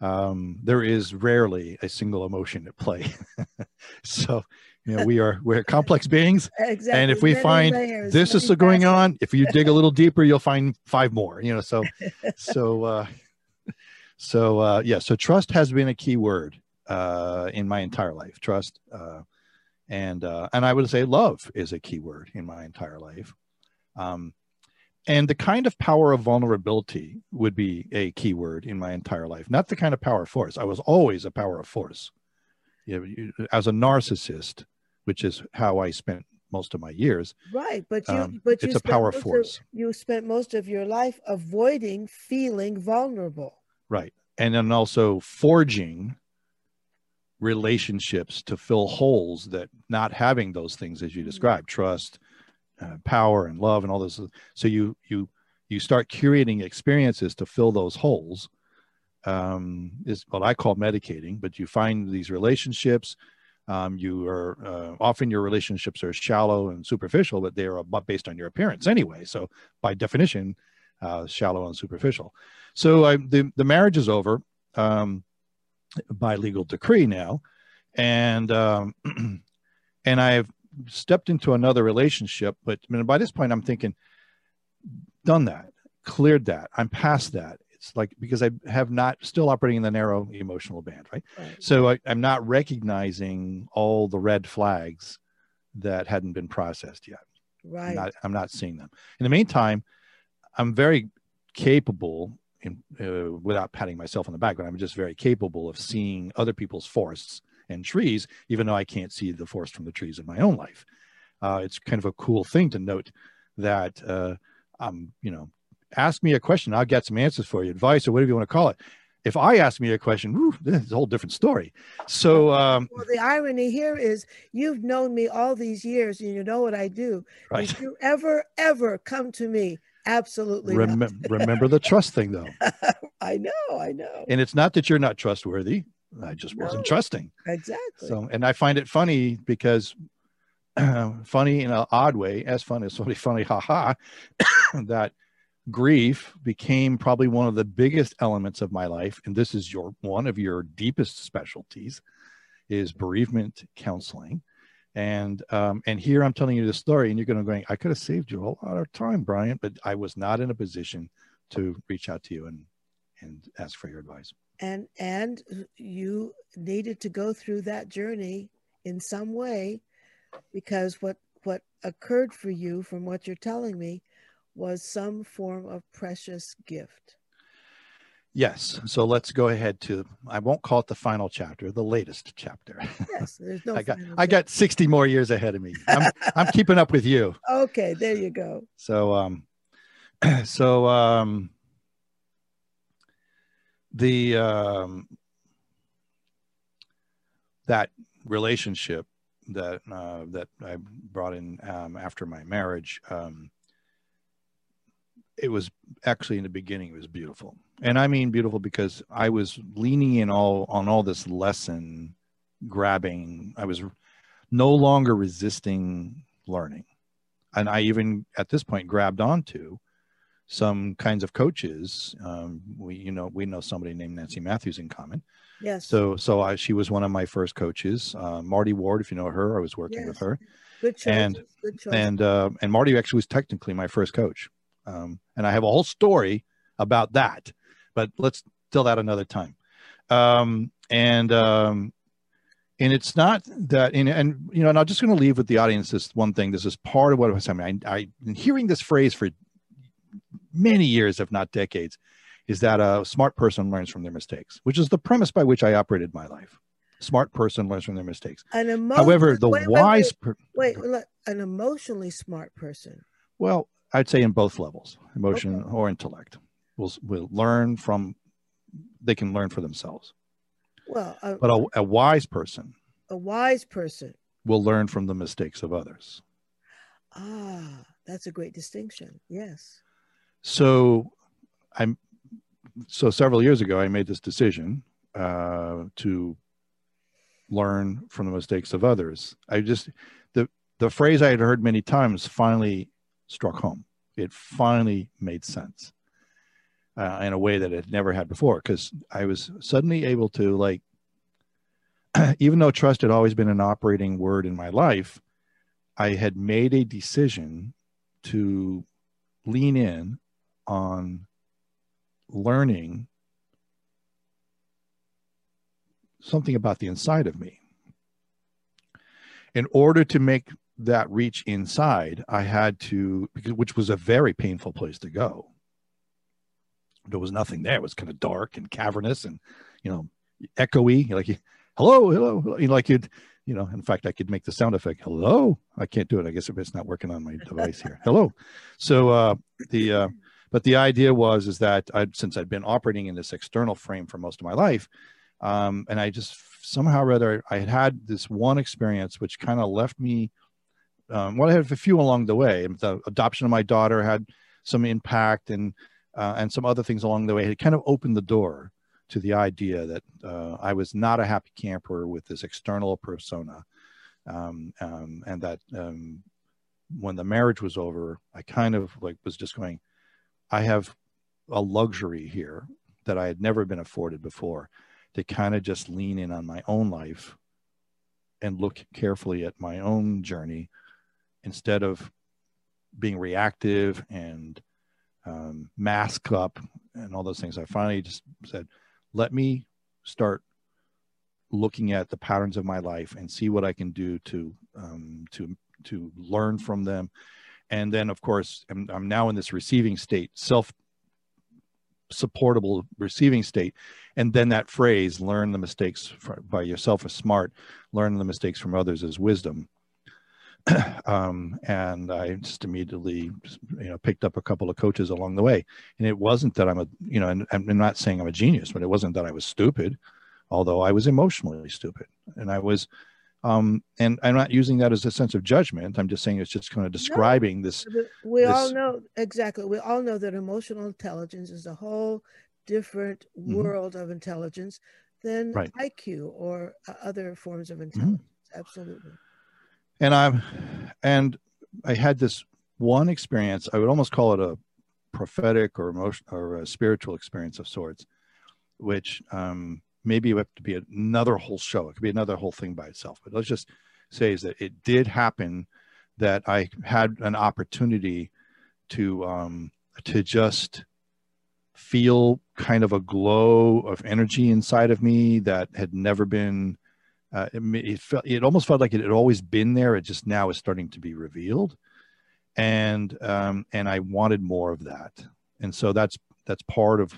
um, there is rarely a single emotion at play. so, you know, we are we're complex beings, exactly. and if we many find layers, this is going on, if you dig a little deeper, you'll find five more. You know, so so uh, so uh, yeah, so trust has been a key word uh, in my entire life. Trust, uh, and uh, and I would say love is a key word in my entire life. Um, and the kind of power of vulnerability would be a key word in my entire life not the kind of power of force i was always a power of force you know, as a narcissist which is how i spent most of my years. Right, but you Um, but you it's a power most of- force. you spent most of your life avoiding feeling vulnerable. Right. And then also forging relationships to fill holes that not having those things as you described trust uh, power and love and all this so you you you start curating experiences to fill those holes um, is what i call medicating but you find these relationships um, you are uh, often your relationships are shallow and superficial but they are based on your appearance anyway so by definition uh, shallow and superficial. So I, the the marriage is over um, by legal decree now, and um, and I've stepped into another relationship. But I mean, by this point, I'm thinking, done that, cleared that, I'm past that. It's like because I have not still operating in the narrow emotional band, right? Right. So I, I'm not recognizing all the red flags that hadn't been processed yet. Right. I'm not, I'm not seeing them. In the meantime, I'm very capable, in, uh, without patting myself on the back, but I'm just very capable of seeing other people's forests and trees, even though I can't see the forest from the trees in my own life. Uh, it's kind of a cool thing to note that, uh, um, you know, ask me a question, I'll get some answers for you, advice or whatever you want to call it. If I ask me a question, whew, this is a whole different story. So, um, well, the irony here is you've known me all these years and you know what I do. right. Did you ever, ever come to me? Absolutely not. Remember the trust thing though. I know, I know. And it's not that you're not trustworthy. I just wasn't trusting. exactly. So, and I find it funny because funny in an odd way, as fun as funny, funny, haha, that grief became probably one of the biggest elements of my life. And this is your one of your deepest specialties is bereavement counseling. And um, and here I'm telling you the story, and you're going to going. I could have saved you a lot of time, Brian, but I was not in a position to reach out to you and and ask for your advice. and and you needed to go through that journey in some way because what what occurred for you from what you're telling me was some form of precious gift Yes. So let's go ahead to I won't call it the final chapter, the latest chapter. yes there's no I got I got 60 more years ahead of me. I'm I'm keeping up with you. okay there you go So um so um the um that relationship that uh that I brought in um after my marriage um it was actually in the beginning it was beautiful. And i mean beautiful because i was leaning in all on all this lesson grabbing. I was no longer resisting learning. And i even at this point grabbed onto some kinds of coaches. Um, we you know we know somebody named nancy matthews in common. Yes. So so I, she was one of my first coaches. Uh, marty ward if you know her i was working with her. Good choice. And- good choice. and uh, and Marty actually was technically my first coach, um, and I have a whole story about that, but let's tell that another time. Um, and um, and it's not that, and, and you know, and I'm just going to leave with the audience this one thing. This is part of what I was saying. I, I've been hearing this phrase for many years, if not decades, is that a smart person learns from their mistakes, which is the premise by which I operated my life. Smart person learns from their mistakes. an emo- However, the wait, wait, wise, per- wait, wait an emotionally smart person Well, I'd say in both levels, emotion Okay. or intellect, will will learn from. They can learn for themselves, well a, but a, a wise person a wise person will learn from the mistakes of others. ah that's a great distinction yes So, I'm. So several years ago, I made this decision uh, to learn from the mistakes of others. I just the the phrase I had heard many times finally struck home. It finally made sense uh, in a way that it never had before because I was suddenly able to like, even though trust had always been an operating word in my life, I had made a decision to lean in on learning something about the inside of me. In order to make that reach inside, I had to, which was a very painful place to go. There was nothing there. It was kind of dark and cavernous and, you know, echoey. Like, hello, hello. You like you'd, you know, in fact, I could make the sound effect. Hello. I can't do it. I guess it's not working on my device here. Hello. So uh, the uh, but the idea was is that I since I'd been operating in this external frame for most of my life, um, and I just somehow or other I had had this one experience which kind of left me. Um, well, I had a few along the way. The adoption of my daughter had some impact, and uh, and some other things along the way. It kind of opened the door to the idea that uh, I was not a happy camper with this external persona, um, um, and that um, when the marriage was over, I kind of like was just going, I have a luxury here that I had never been afforded before to kind of just lean in on my own life and look carefully at my own journey instead of being reactive and um, mask up and all those things. I finally just said, let me start looking at the patterns of my life and see what I can do to um, to to learn from them. And then, of course, I'm, I'm now in this receiving state, self supportable receiving state. And then that phrase, learn the mistakes for, by yourself is smart, learn the mistakes from others is wisdom. um, and I just immediately, you know, picked up a couple of coaches along the way. And it wasn't that I'm a, you know, and I'm not saying I'm a genius, but it wasn't that I was stupid, although I was emotionally stupid. And I was, um, and I'm not using that as a sense of judgment. I'm just saying it's just kind of describing no, this. We this, all know exactly. We all know that emotional intelligence is a whole different mm-hmm. world of intelligence than right. IQ or uh, other forms of mm-hmm. intelligence. Mm-hmm. Absolutely and i'm and i had this one experience i would almost call it a prophetic or emotion or a spiritual experience of sorts which um maybe would have to be another whole show. It could be another whole thing by itself. But let's just say is that it did happen that i had an opportunity to um to just feel kind of a glow of energy inside of me that had never been uh, it, it, felt it almost felt like it had always been there. It just now is starting to be revealed, and um, and I wanted more of that, and so that's that's part of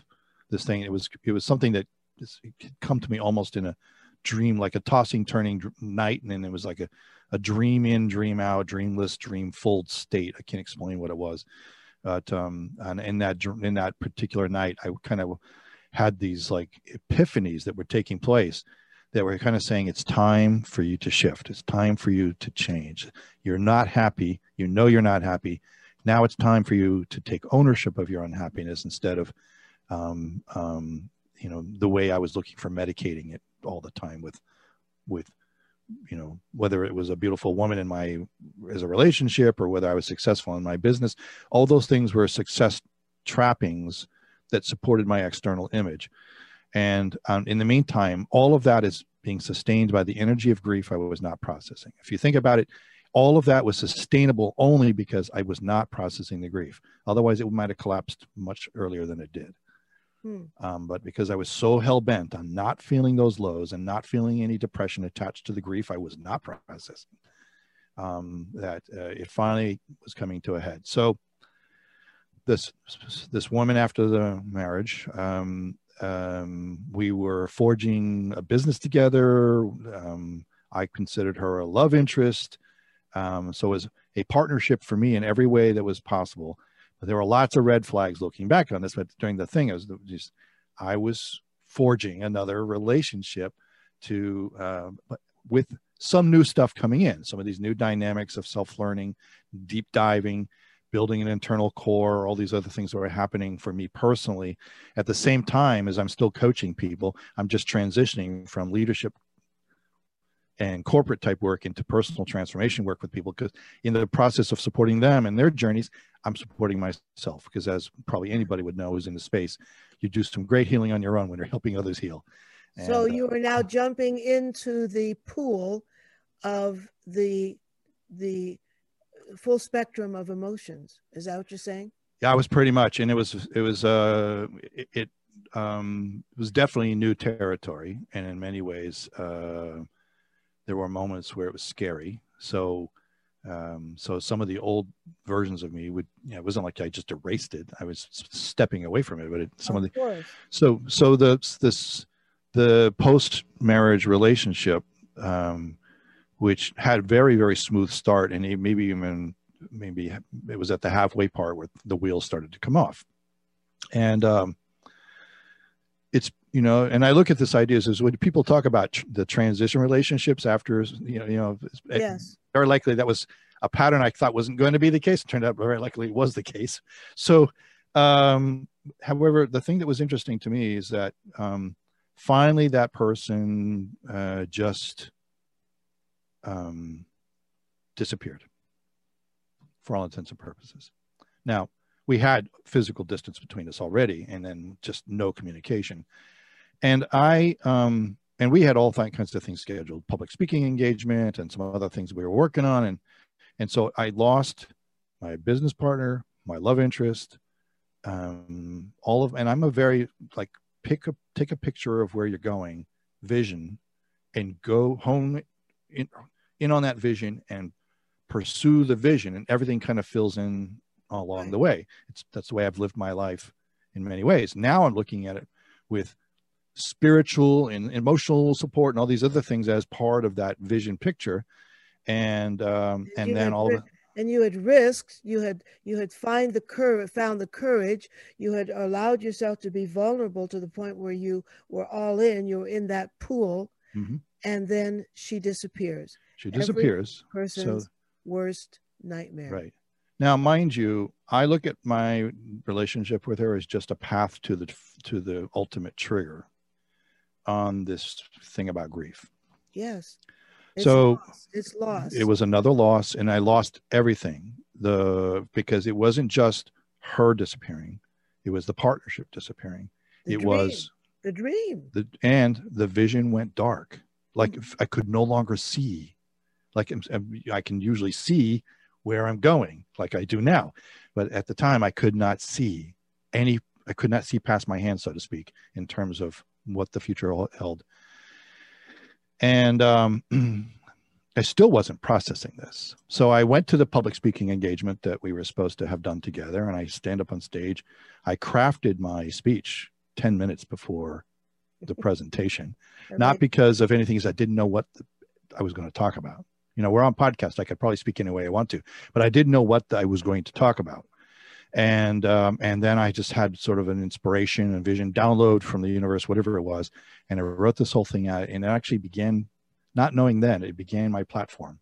this thing. It was it was something that it come to me almost in a dream, like a tossing, turning night, and then it was like a a dream in, dream out, dreamless, dreamful state. I can't explain what it was, but um, and in that in that particular night, I kind of had these like epiphanies that were taking place that we're kind of saying it's time for you to shift. It's time for you to change. You're not happy. You know you're not happy. Now it's time for you to take ownership of your unhappiness instead of, um, um, you know, the way I was looking for medicating it all the time with, with, you know, whether it was a beautiful woman in my as a relationship or whether I was successful in my business. All those things were success trappings that supported my external image and um, in the meantime, all of that is being sustained by the energy of grief I was not processing. If you think about it, all of that was sustainable only because I was not processing the grief. Otherwise, it might have collapsed much earlier than it did. Hmm. Um, but because I was so hell bent on not feeling those lows and not feeling any depression attached to the grief I was not processing, um, that uh, it finally was coming to a head. So this this woman after the marriage, um, um, we were forging a business together. Um, I considered her a love interest. Um, so it was a partnership for me in every way that was possible. But there were lots of red flags looking back on this. But during the thing, I was just, I was forging another relationship to, uh, with some new stuff coming in, some of these new dynamics of self learning, deep diving, building an internal core, all these other things that are happening for me personally. At the same time as I'm still coaching people, I'm just transitioning from leadership and corporate type work into personal transformation work with people because in the process of supporting them and their journeys i'm supporting myself because as probably anybody would know who's in the space you do some great healing on your own when you're helping others heal and, so you uh, are now jumping into the pool of the the full spectrum of emotions. Is that what you're saying? Yeah, I was pretty much, and it was it was uh it, it um was definitely new territory, and in many ways uh there were moments where it was scary. So um so some of the old versions of me would you know, it wasn't like i just erased it i was stepping away from it but it, some of, of the course. so so the this the post marriage relationship um which had very very smooth start, and maybe even maybe it was at the halfway part where the wheels started to come off, and um, it's you know, and I look at this idea as when people talk about tr- the transition relationships after you know you know yes. very likely that was a pattern I thought wasn't going to be the case. It turned out very likely it was the case. So, um, however, the thing that was interesting to me is that um, finally that person uh, just um, disappeared for all intents and purposes. Now, we had physical distance between us already and then just no communication. And I, um, and we had all kinds of things scheduled public speaking engagement and some other things we were working on and and so i lost my business partner my love interest um all of and i'm a very like pick a, take a picture of where you're going vision and go home in in on that vision and pursue the vision and everything kind of fills in along right. the way. It's that's the way i've lived my life in many ways. Now i'm looking at it with spiritual and emotional support and all these other things as part of that vision picture. And um and, and then all of and you had risked you had you had find the courage found the courage. You had allowed yourself to be vulnerable to the point where you were all in. You were in that pool. Mm-hmm. And then she disappears she disappears Every person's so, worst nightmare right now mind you i look at my relationship with her as just a path to the to the ultimate trigger on this thing about grief. Yes. It's so lost. it's lost. It was another loss, and I lost everything. The because it wasn't just her disappearing; it was the partnership disappearing. The it dream. was the dream. The and the vision went dark. Like. I could no longer see. Like I can usually see where I'm going, like I do now, but at the time I could not see any. I could not see past my hand, so to speak, in terms of what the future held. And um, I still wasn't processing this. So I went to the public speaking engagement that we were supposed to have done together, and I stand up on stage. I crafted my speech 10 minutes before the presentation, not because of anything, Is I didn't know what the, I was going to talk about. You know, we're on podcast. I could probably speak any way I want to, but I didn't know what I was going to talk about and um, and then I just had sort of an inspiration and vision download from the universe, whatever it was, and I wrote this whole thing out, and it actually began, not knowing then, it began my platform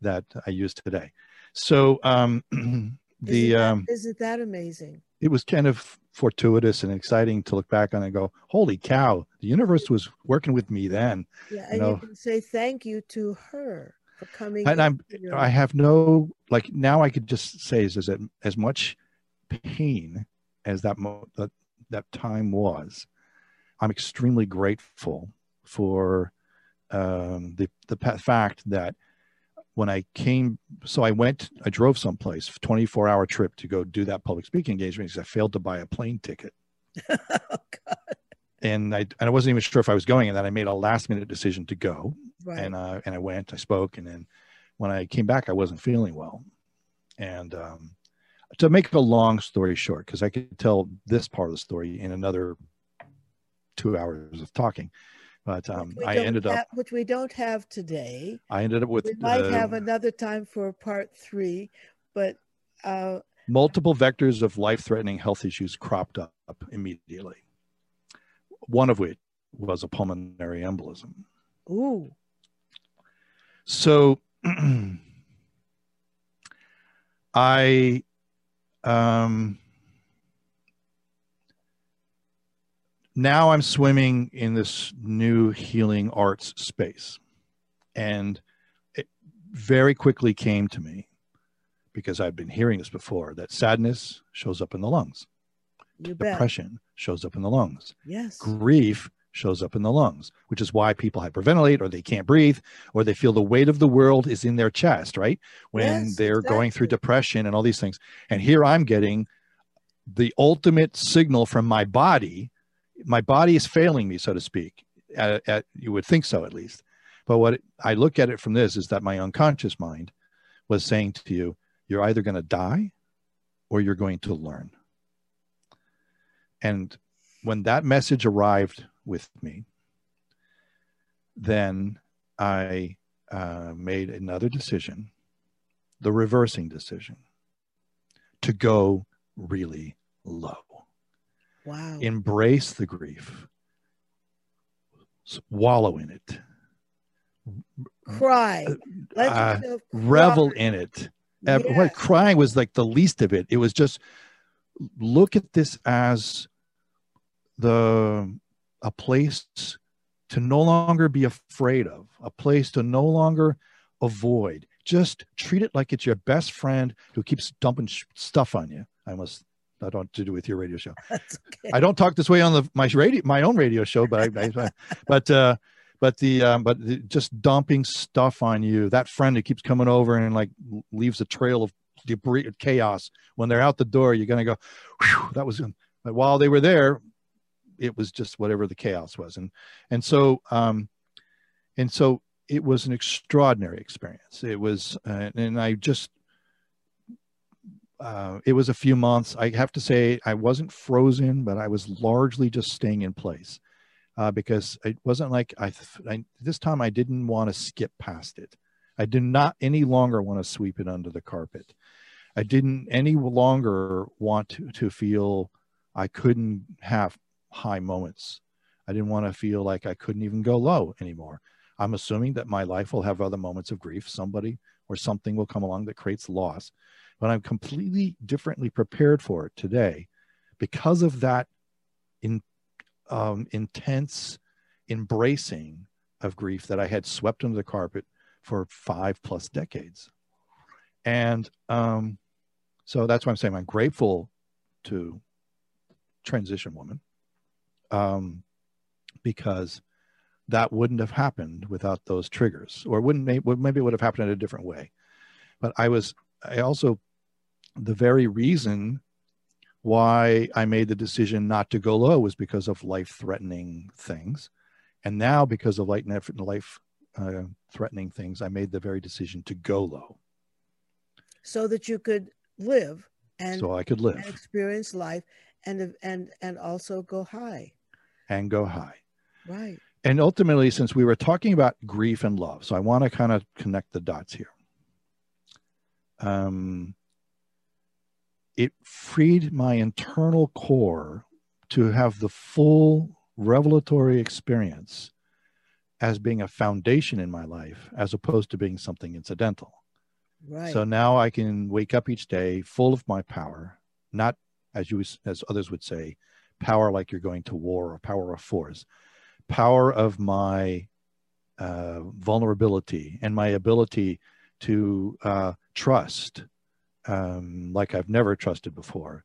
that I use today. So um, the isn't that, um, isn't that amazing? It was kind of fortuitous and exciting to look back on and go, "Holy cow! The universe was working with me then." Yeah, and you, know? you can say thank you to her for coming. And I'm your... I have no like now I could just say is, is that as much pain as that mo- that that time was, I'm extremely grateful for um, the the fact that when I came, so I went, I drove someplace, 24 hour trip to go do that public speaking engagement because I failed to buy a plane ticket. oh, God. And I, and I wasn't even sure if I was going, and then I made a last minute decision to go. Right. And uh, and I went, I spoke, and then when I came back, I wasn't feeling well. And um, to make a long story short, because I could tell this part of the story in another two hours of talking, but um, I ended have, up which we don't have today. I ended up with. We might uh, have another time for part three, but uh, multiple vectors of life-threatening health issues cropped up immediately. One of which was a pulmonary embolism. Ooh. So I um now I'm swimming in this new healing arts space. And it very quickly came to me because I've been hearing this before that sadness shows up in the lungs. You Depression bet. shows up in the lungs. Yes. Grief shows up in the lungs, which is why people hyperventilate or they can't breathe or they feel the weight of the world is in their chest, right? When yes, they're exactly. going through depression and all these things. And here I'm getting the ultimate signal from my body. My body is failing me, so to speak. At, at, you would think so, at least. But what I look at it from this is that my unconscious mind was saying to you, you're either going to die or you're going to learn. And when that message arrived with me, then I uh, made another decision, the reversing decision, to go really low. Wow. Embrace the grief, wallow in it, cry, uh, yourself revel cry. in it. Uh, What crying was like the least of it. It was just look at this as the a place to no longer be afraid of, a place to no longer avoid. Just treat it like it's your best friend who keeps dumping sh- stuff on you. I must. I don't have to do with your radio show. Okay. I don't talk this way on the my radio my own radio show, but I, I but uh but the um but the, just dumping stuff on you. That friend who keeps coming over and like leaves a trail of debris chaos. When they're out the door, you're gonna go, Whew, that was. But while they were there, it was just whatever the chaos was, and and so um and so it was an extraordinary experience. It was, uh, and I just uh, it was a few months. I have to say I wasn't frozen, but I was largely just staying in place uh, because it wasn't like I, I. This time I didn't want to skip past it. I did not any longer want to sweep it under the carpet. I didn't any longer want to, to feel I couldn't have high moments. I didn't want to feel like I couldn't even go low anymore. I'm assuming that my life will have other moments of grief. Somebody or something will come along that creates loss but I'm completely differently prepared for it today because of that in, um, intense embracing of grief that I had swept under the carpet for five plus decades. And um, so that's why I'm saying I'm grateful to Transition Woman um, because that wouldn't have happened without those triggers, or wouldn't maybe it would have happened in a different way. But I was I also, the very reason why I made the decision not to go low was because of life threatening things. And now, because of life, life uh, threatening things, I made the very decision to go low. So that you could live and, so I could live and experience life and, and, and also go high. And go high. Right. And ultimately, since we were talking about grief and love, so I want to kind of connect the dots here um, it freed my internal core to have the full revelatory experience as being a foundation in my life as opposed to being something incidental. Right. So now I can wake up each day full of my power, not as you as others would say, power like you're going to war or power of force, power of my uh, vulnerability and my ability to uh, trust um, like I've never trusted before,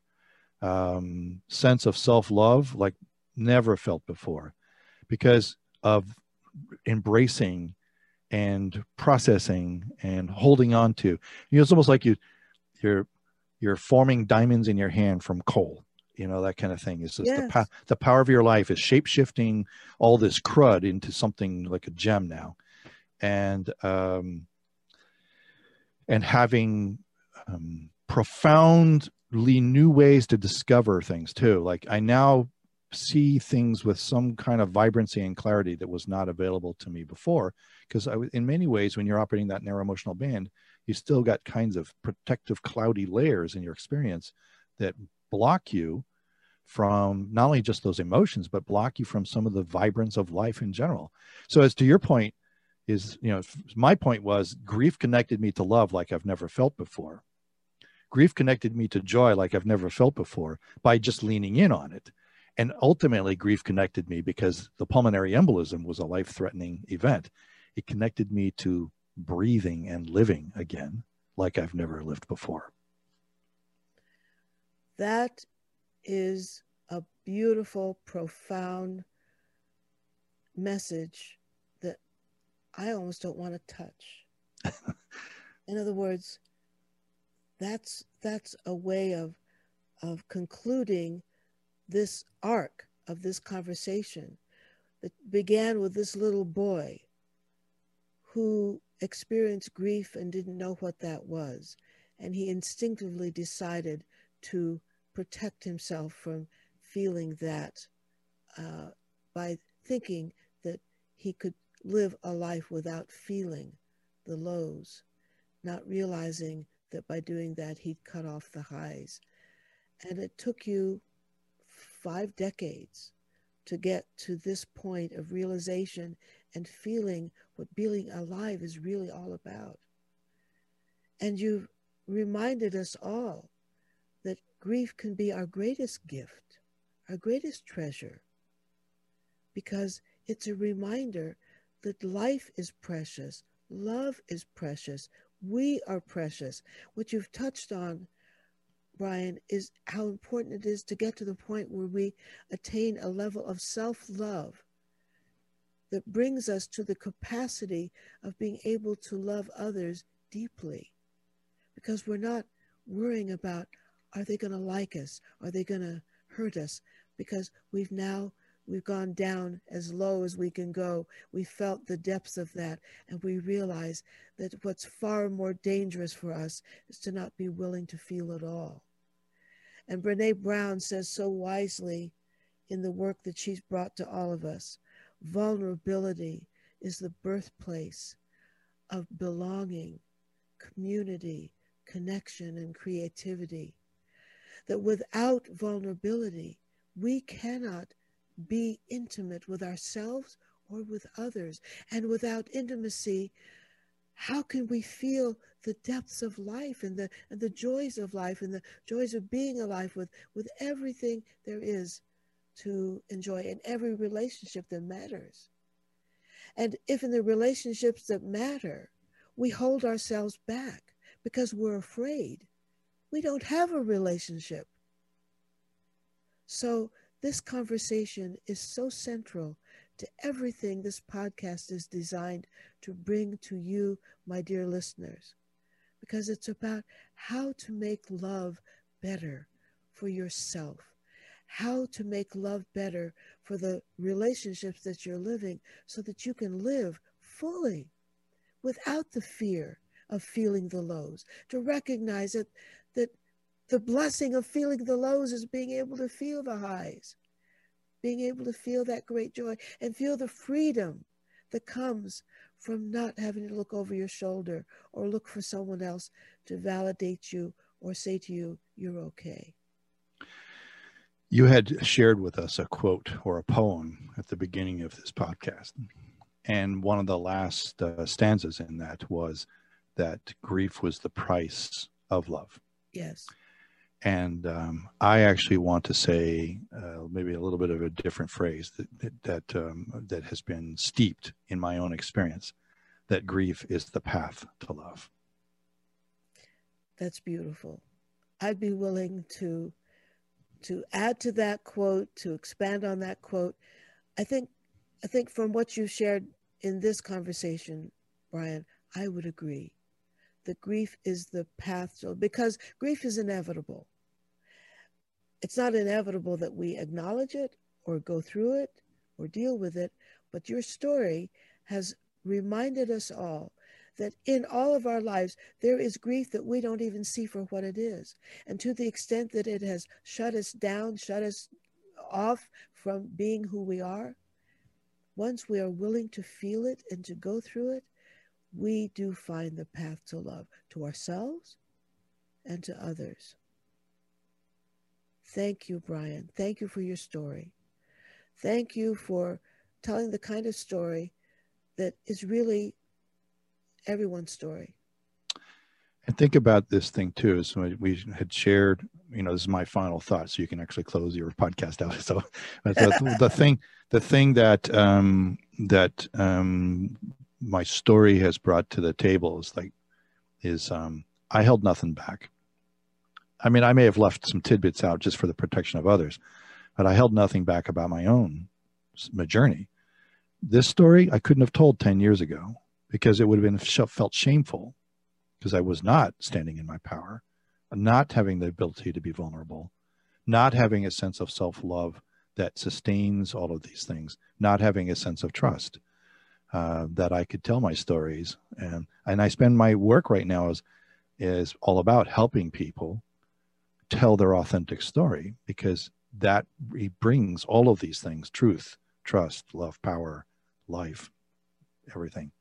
um, sense of self love like never felt before, because of embracing and processing and holding on to. You know, it's almost like you you're you're forming diamonds in your hand from coal. You know that kind of thing. It's just Yes. the po- the power of your life is shape shifting all this crud into something like a gem now, and um, and having um, profoundly new ways to discover things too. Like I now see things with some kind of vibrancy and clarity that was not available to me before. Because I, in many ways, when you're operating that narrow emotional band, you still got kinds of protective cloudy layers in your experience that block you from not only just those emotions, but block you from some of the vibrance of life in general. So, as to your point, is you know my point was grief connected me to love like i've never felt before grief connected me to joy like i've never felt before by just leaning in on it. And ultimately grief connected me because the pulmonary embolism was a life threatening event. It connected me to breathing and living again like i've never lived before. That is a beautiful, profound message that I almost don't want to touch. In other words, that's that's a way of of concluding this arc of this conversation that began with this little boy who experienced grief and didn't know what that was. And he instinctively decided to protect himself from feeling that uh, by thinking that he could live a life without feeling the lows, not realizing that by doing that, he'd cut off the highs. And it took you five decades to get to this point of realization and feeling what being alive is really all about. And you've reminded us all that grief can be our greatest gift, our greatest treasure, because it's a reminder that life is precious, love is precious, we are precious. What you've touched on, Brian, is how important it is to get to the point where we attain a level of self love that brings us to the capacity of being able to love others deeply. Because we're not worrying about are they going to like us? Are they going to hurt us? Because we've now we've gone down as low as we can go. We felt the depths of that and we realize that what's far more dangerous for us is to not be willing to feel at all. And Brené Brown says so wisely in the work that she's brought to all of us. Vulnerability is the birthplace of belonging, community, connection, and creativity. That without vulnerability, we cannot be intimate with ourselves or with others. And without intimacy, how can we feel the depths of life and the and the joys of life and the joys of being alive with with everything there is to enjoy in every relationship that matters. And if in the relationships that matter, we hold ourselves back because we're afraid, we don't have a relationship. So, this conversation is so central to everything this podcast is designed to bring to you, my dear listeners, because it's about how to make love better for yourself how to make love better for the relationships that you're living so that you can live fully without the fear of feeling the lows to recognize that the blessing of feeling the lows is being able to feel the highs being able to feel that great joy and feel the freedom that comes from not having to look over your shoulder or look for someone else to validate you or say to you you're okay you had shared with us a quote or a poem at the beginning of this podcast. And one of the last uh, stanzas in that was that grief was the price of love. Yes. And um, I actually want to say uh, maybe a little bit of a different phrase that that um, that has been steeped in my own experience. That grief is the path to love. That's beautiful. I'd be willing to to add to that quote, to expand on that quote, I think I think from what you shared in this conversation, Brian, I would agree that grief is the path to because grief is inevitable. It's not inevitable that we acknowledge it or go through it or deal with it, but your story has reminded us all that in all of our lives, there is grief that we don't even see for what it is. And to the extent that it has shut us down, shut us off from being who we are, once we are willing to feel it and to go through it, we do find the path to love to ourselves and to others. Thank you, Brian. Thank you for your story. Thank you for telling the kind of story that is really everyone's story. And think about this thing too. So we had shared, you know, this is my final thought, so you can actually close your podcast out. So the, the thing, the thing that um, that um, my story has brought to the table is like, is um, I held nothing back. I mean, I may have left some tidbits out just for the protection of others, but I held nothing back about my own my journey. This story I couldn't have told ten years ago because it would have been felt shameful because I was not standing in my power, not having the ability to be vulnerable, not having a sense of self love that sustains all of these things, not having a sense of trust uh, that I could tell my stories. And, and I spend my work right now is, is all about helping people tell their authentic story because that brings all of these things truth, trust, love, power, life, everything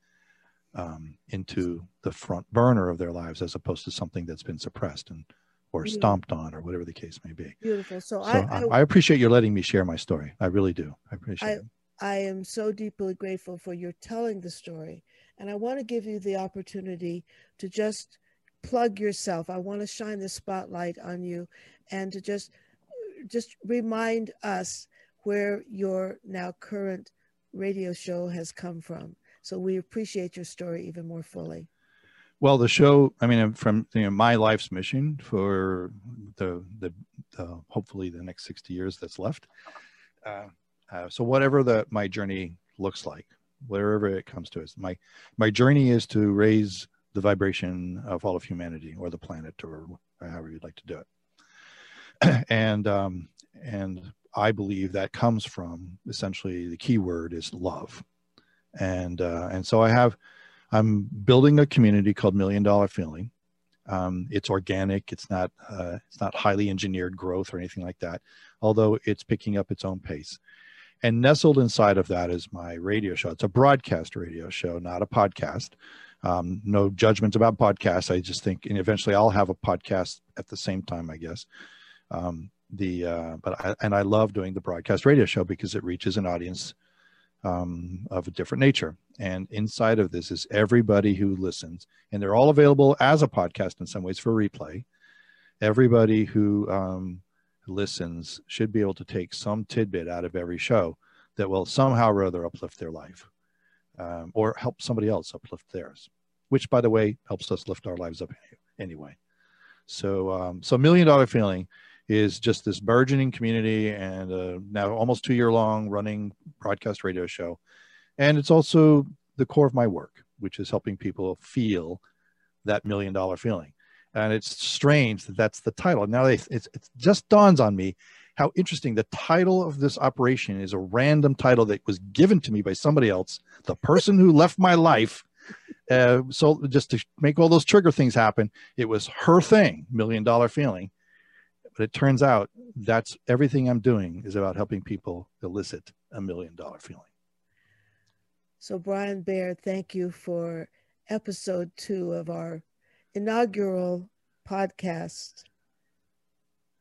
um, into the front burner of their lives as opposed to something that's been suppressed and or Beautiful. stomped on or whatever the case may be. Beautiful. So, So I, I, I, I appreciate you letting me share my story. I really do. I appreciate it. I am so deeply grateful for your telling the story. And I want to give you the opportunity to just plug yourself. I want to shine the spotlight on you and to just just remind us where your now current radio show has come from. So we appreciate your story even more fully. Well, the show, I mean, from you know, my life's mission for the, the, hopefully the next 60 years that's left. Uh, uh, so whatever the, my journey looks like, wherever it comes to us, my, my journey is to raise the vibration of all of humanity or the planet or however you'd like to do it. and, um, and I believe that comes from essentially the key word is love. And, uh, and so I have, I'm building a community called Million Dollar Feeling. Um, it's organic. It's not uh, it's not highly engineered growth or anything like that. Although it's picking up its own pace. And nestled inside of that is my radio show. It's a broadcast radio show, not a podcast. Um, no judgments about podcasts. I just think, and eventually I'll have a podcast at the same time, I guess. Um, the uh, but I, and I love doing the broadcast radio show because it reaches an audience um, of a different nature. And inside of this is everybody who listens, and they're all available as a podcast in some ways for replay. Everybody who um, listens should be able to take some tidbit out of every show that will somehow or other uplift their life um, or help somebody else uplift theirs, which, by the way, helps us lift our lives up anyway. So, um, so million dollar feeling is just this burgeoning community and uh, now almost two year long running broadcast radio show. And it's also the core of my work, which is helping people feel that million dollar feeling. And it's strange that that's the title. Now they, it's, it just dawns on me how interesting the title of this operation is a random title that was given to me by somebody else, the person who left my life. Uh, so just to make all those trigger things happen, it was her thing, million dollar feeling but it turns out that's everything I'm doing is about helping people elicit a million dollar feeling. So, Brian Baird, thank you for episode two of our inaugural podcast.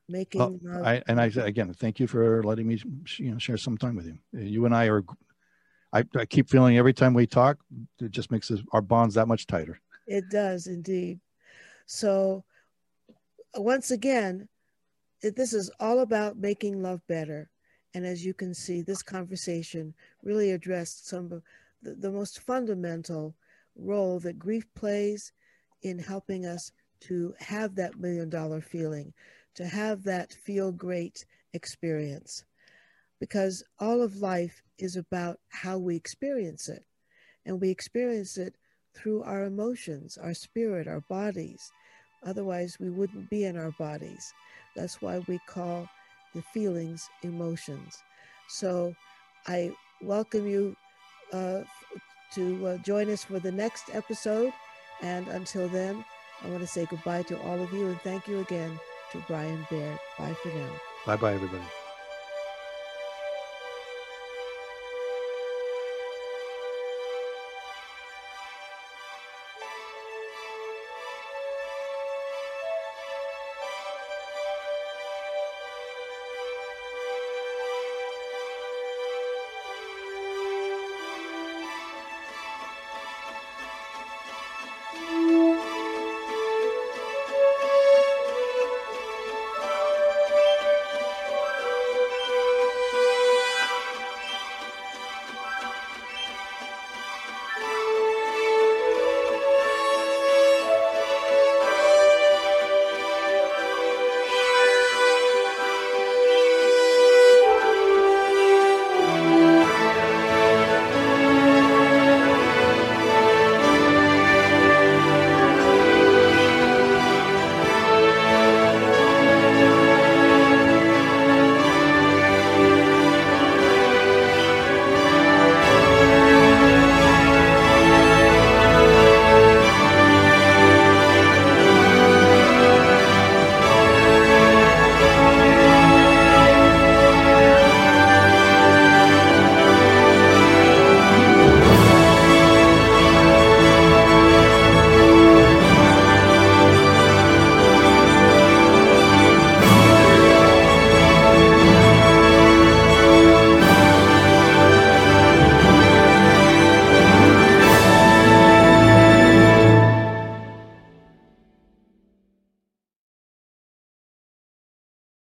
Making well, I, and I again thank you for letting me you know share some time with you. Uh, you and I are. I, I keep feeling every time we talk, it just makes us, our bonds that much tighter. It does indeed. So, uh, once again, this is all about making love better. And as you can see, this conversation really addressed some of the, the most fundamental role that grief plays in helping us to have that million dollar feeling, to have that feel great experience. Because all of life is about how we experience it. And we experience it through our emotions, our spirit, our bodies. Otherwise, we wouldn't be in our bodies. That's why we call the feelings emotions. So I welcome you uh, to uh, join us for the next episode. And until then, I want to say goodbye to all of you and thank you again to Brian Baird. Bye for now. Bye bye, everybody.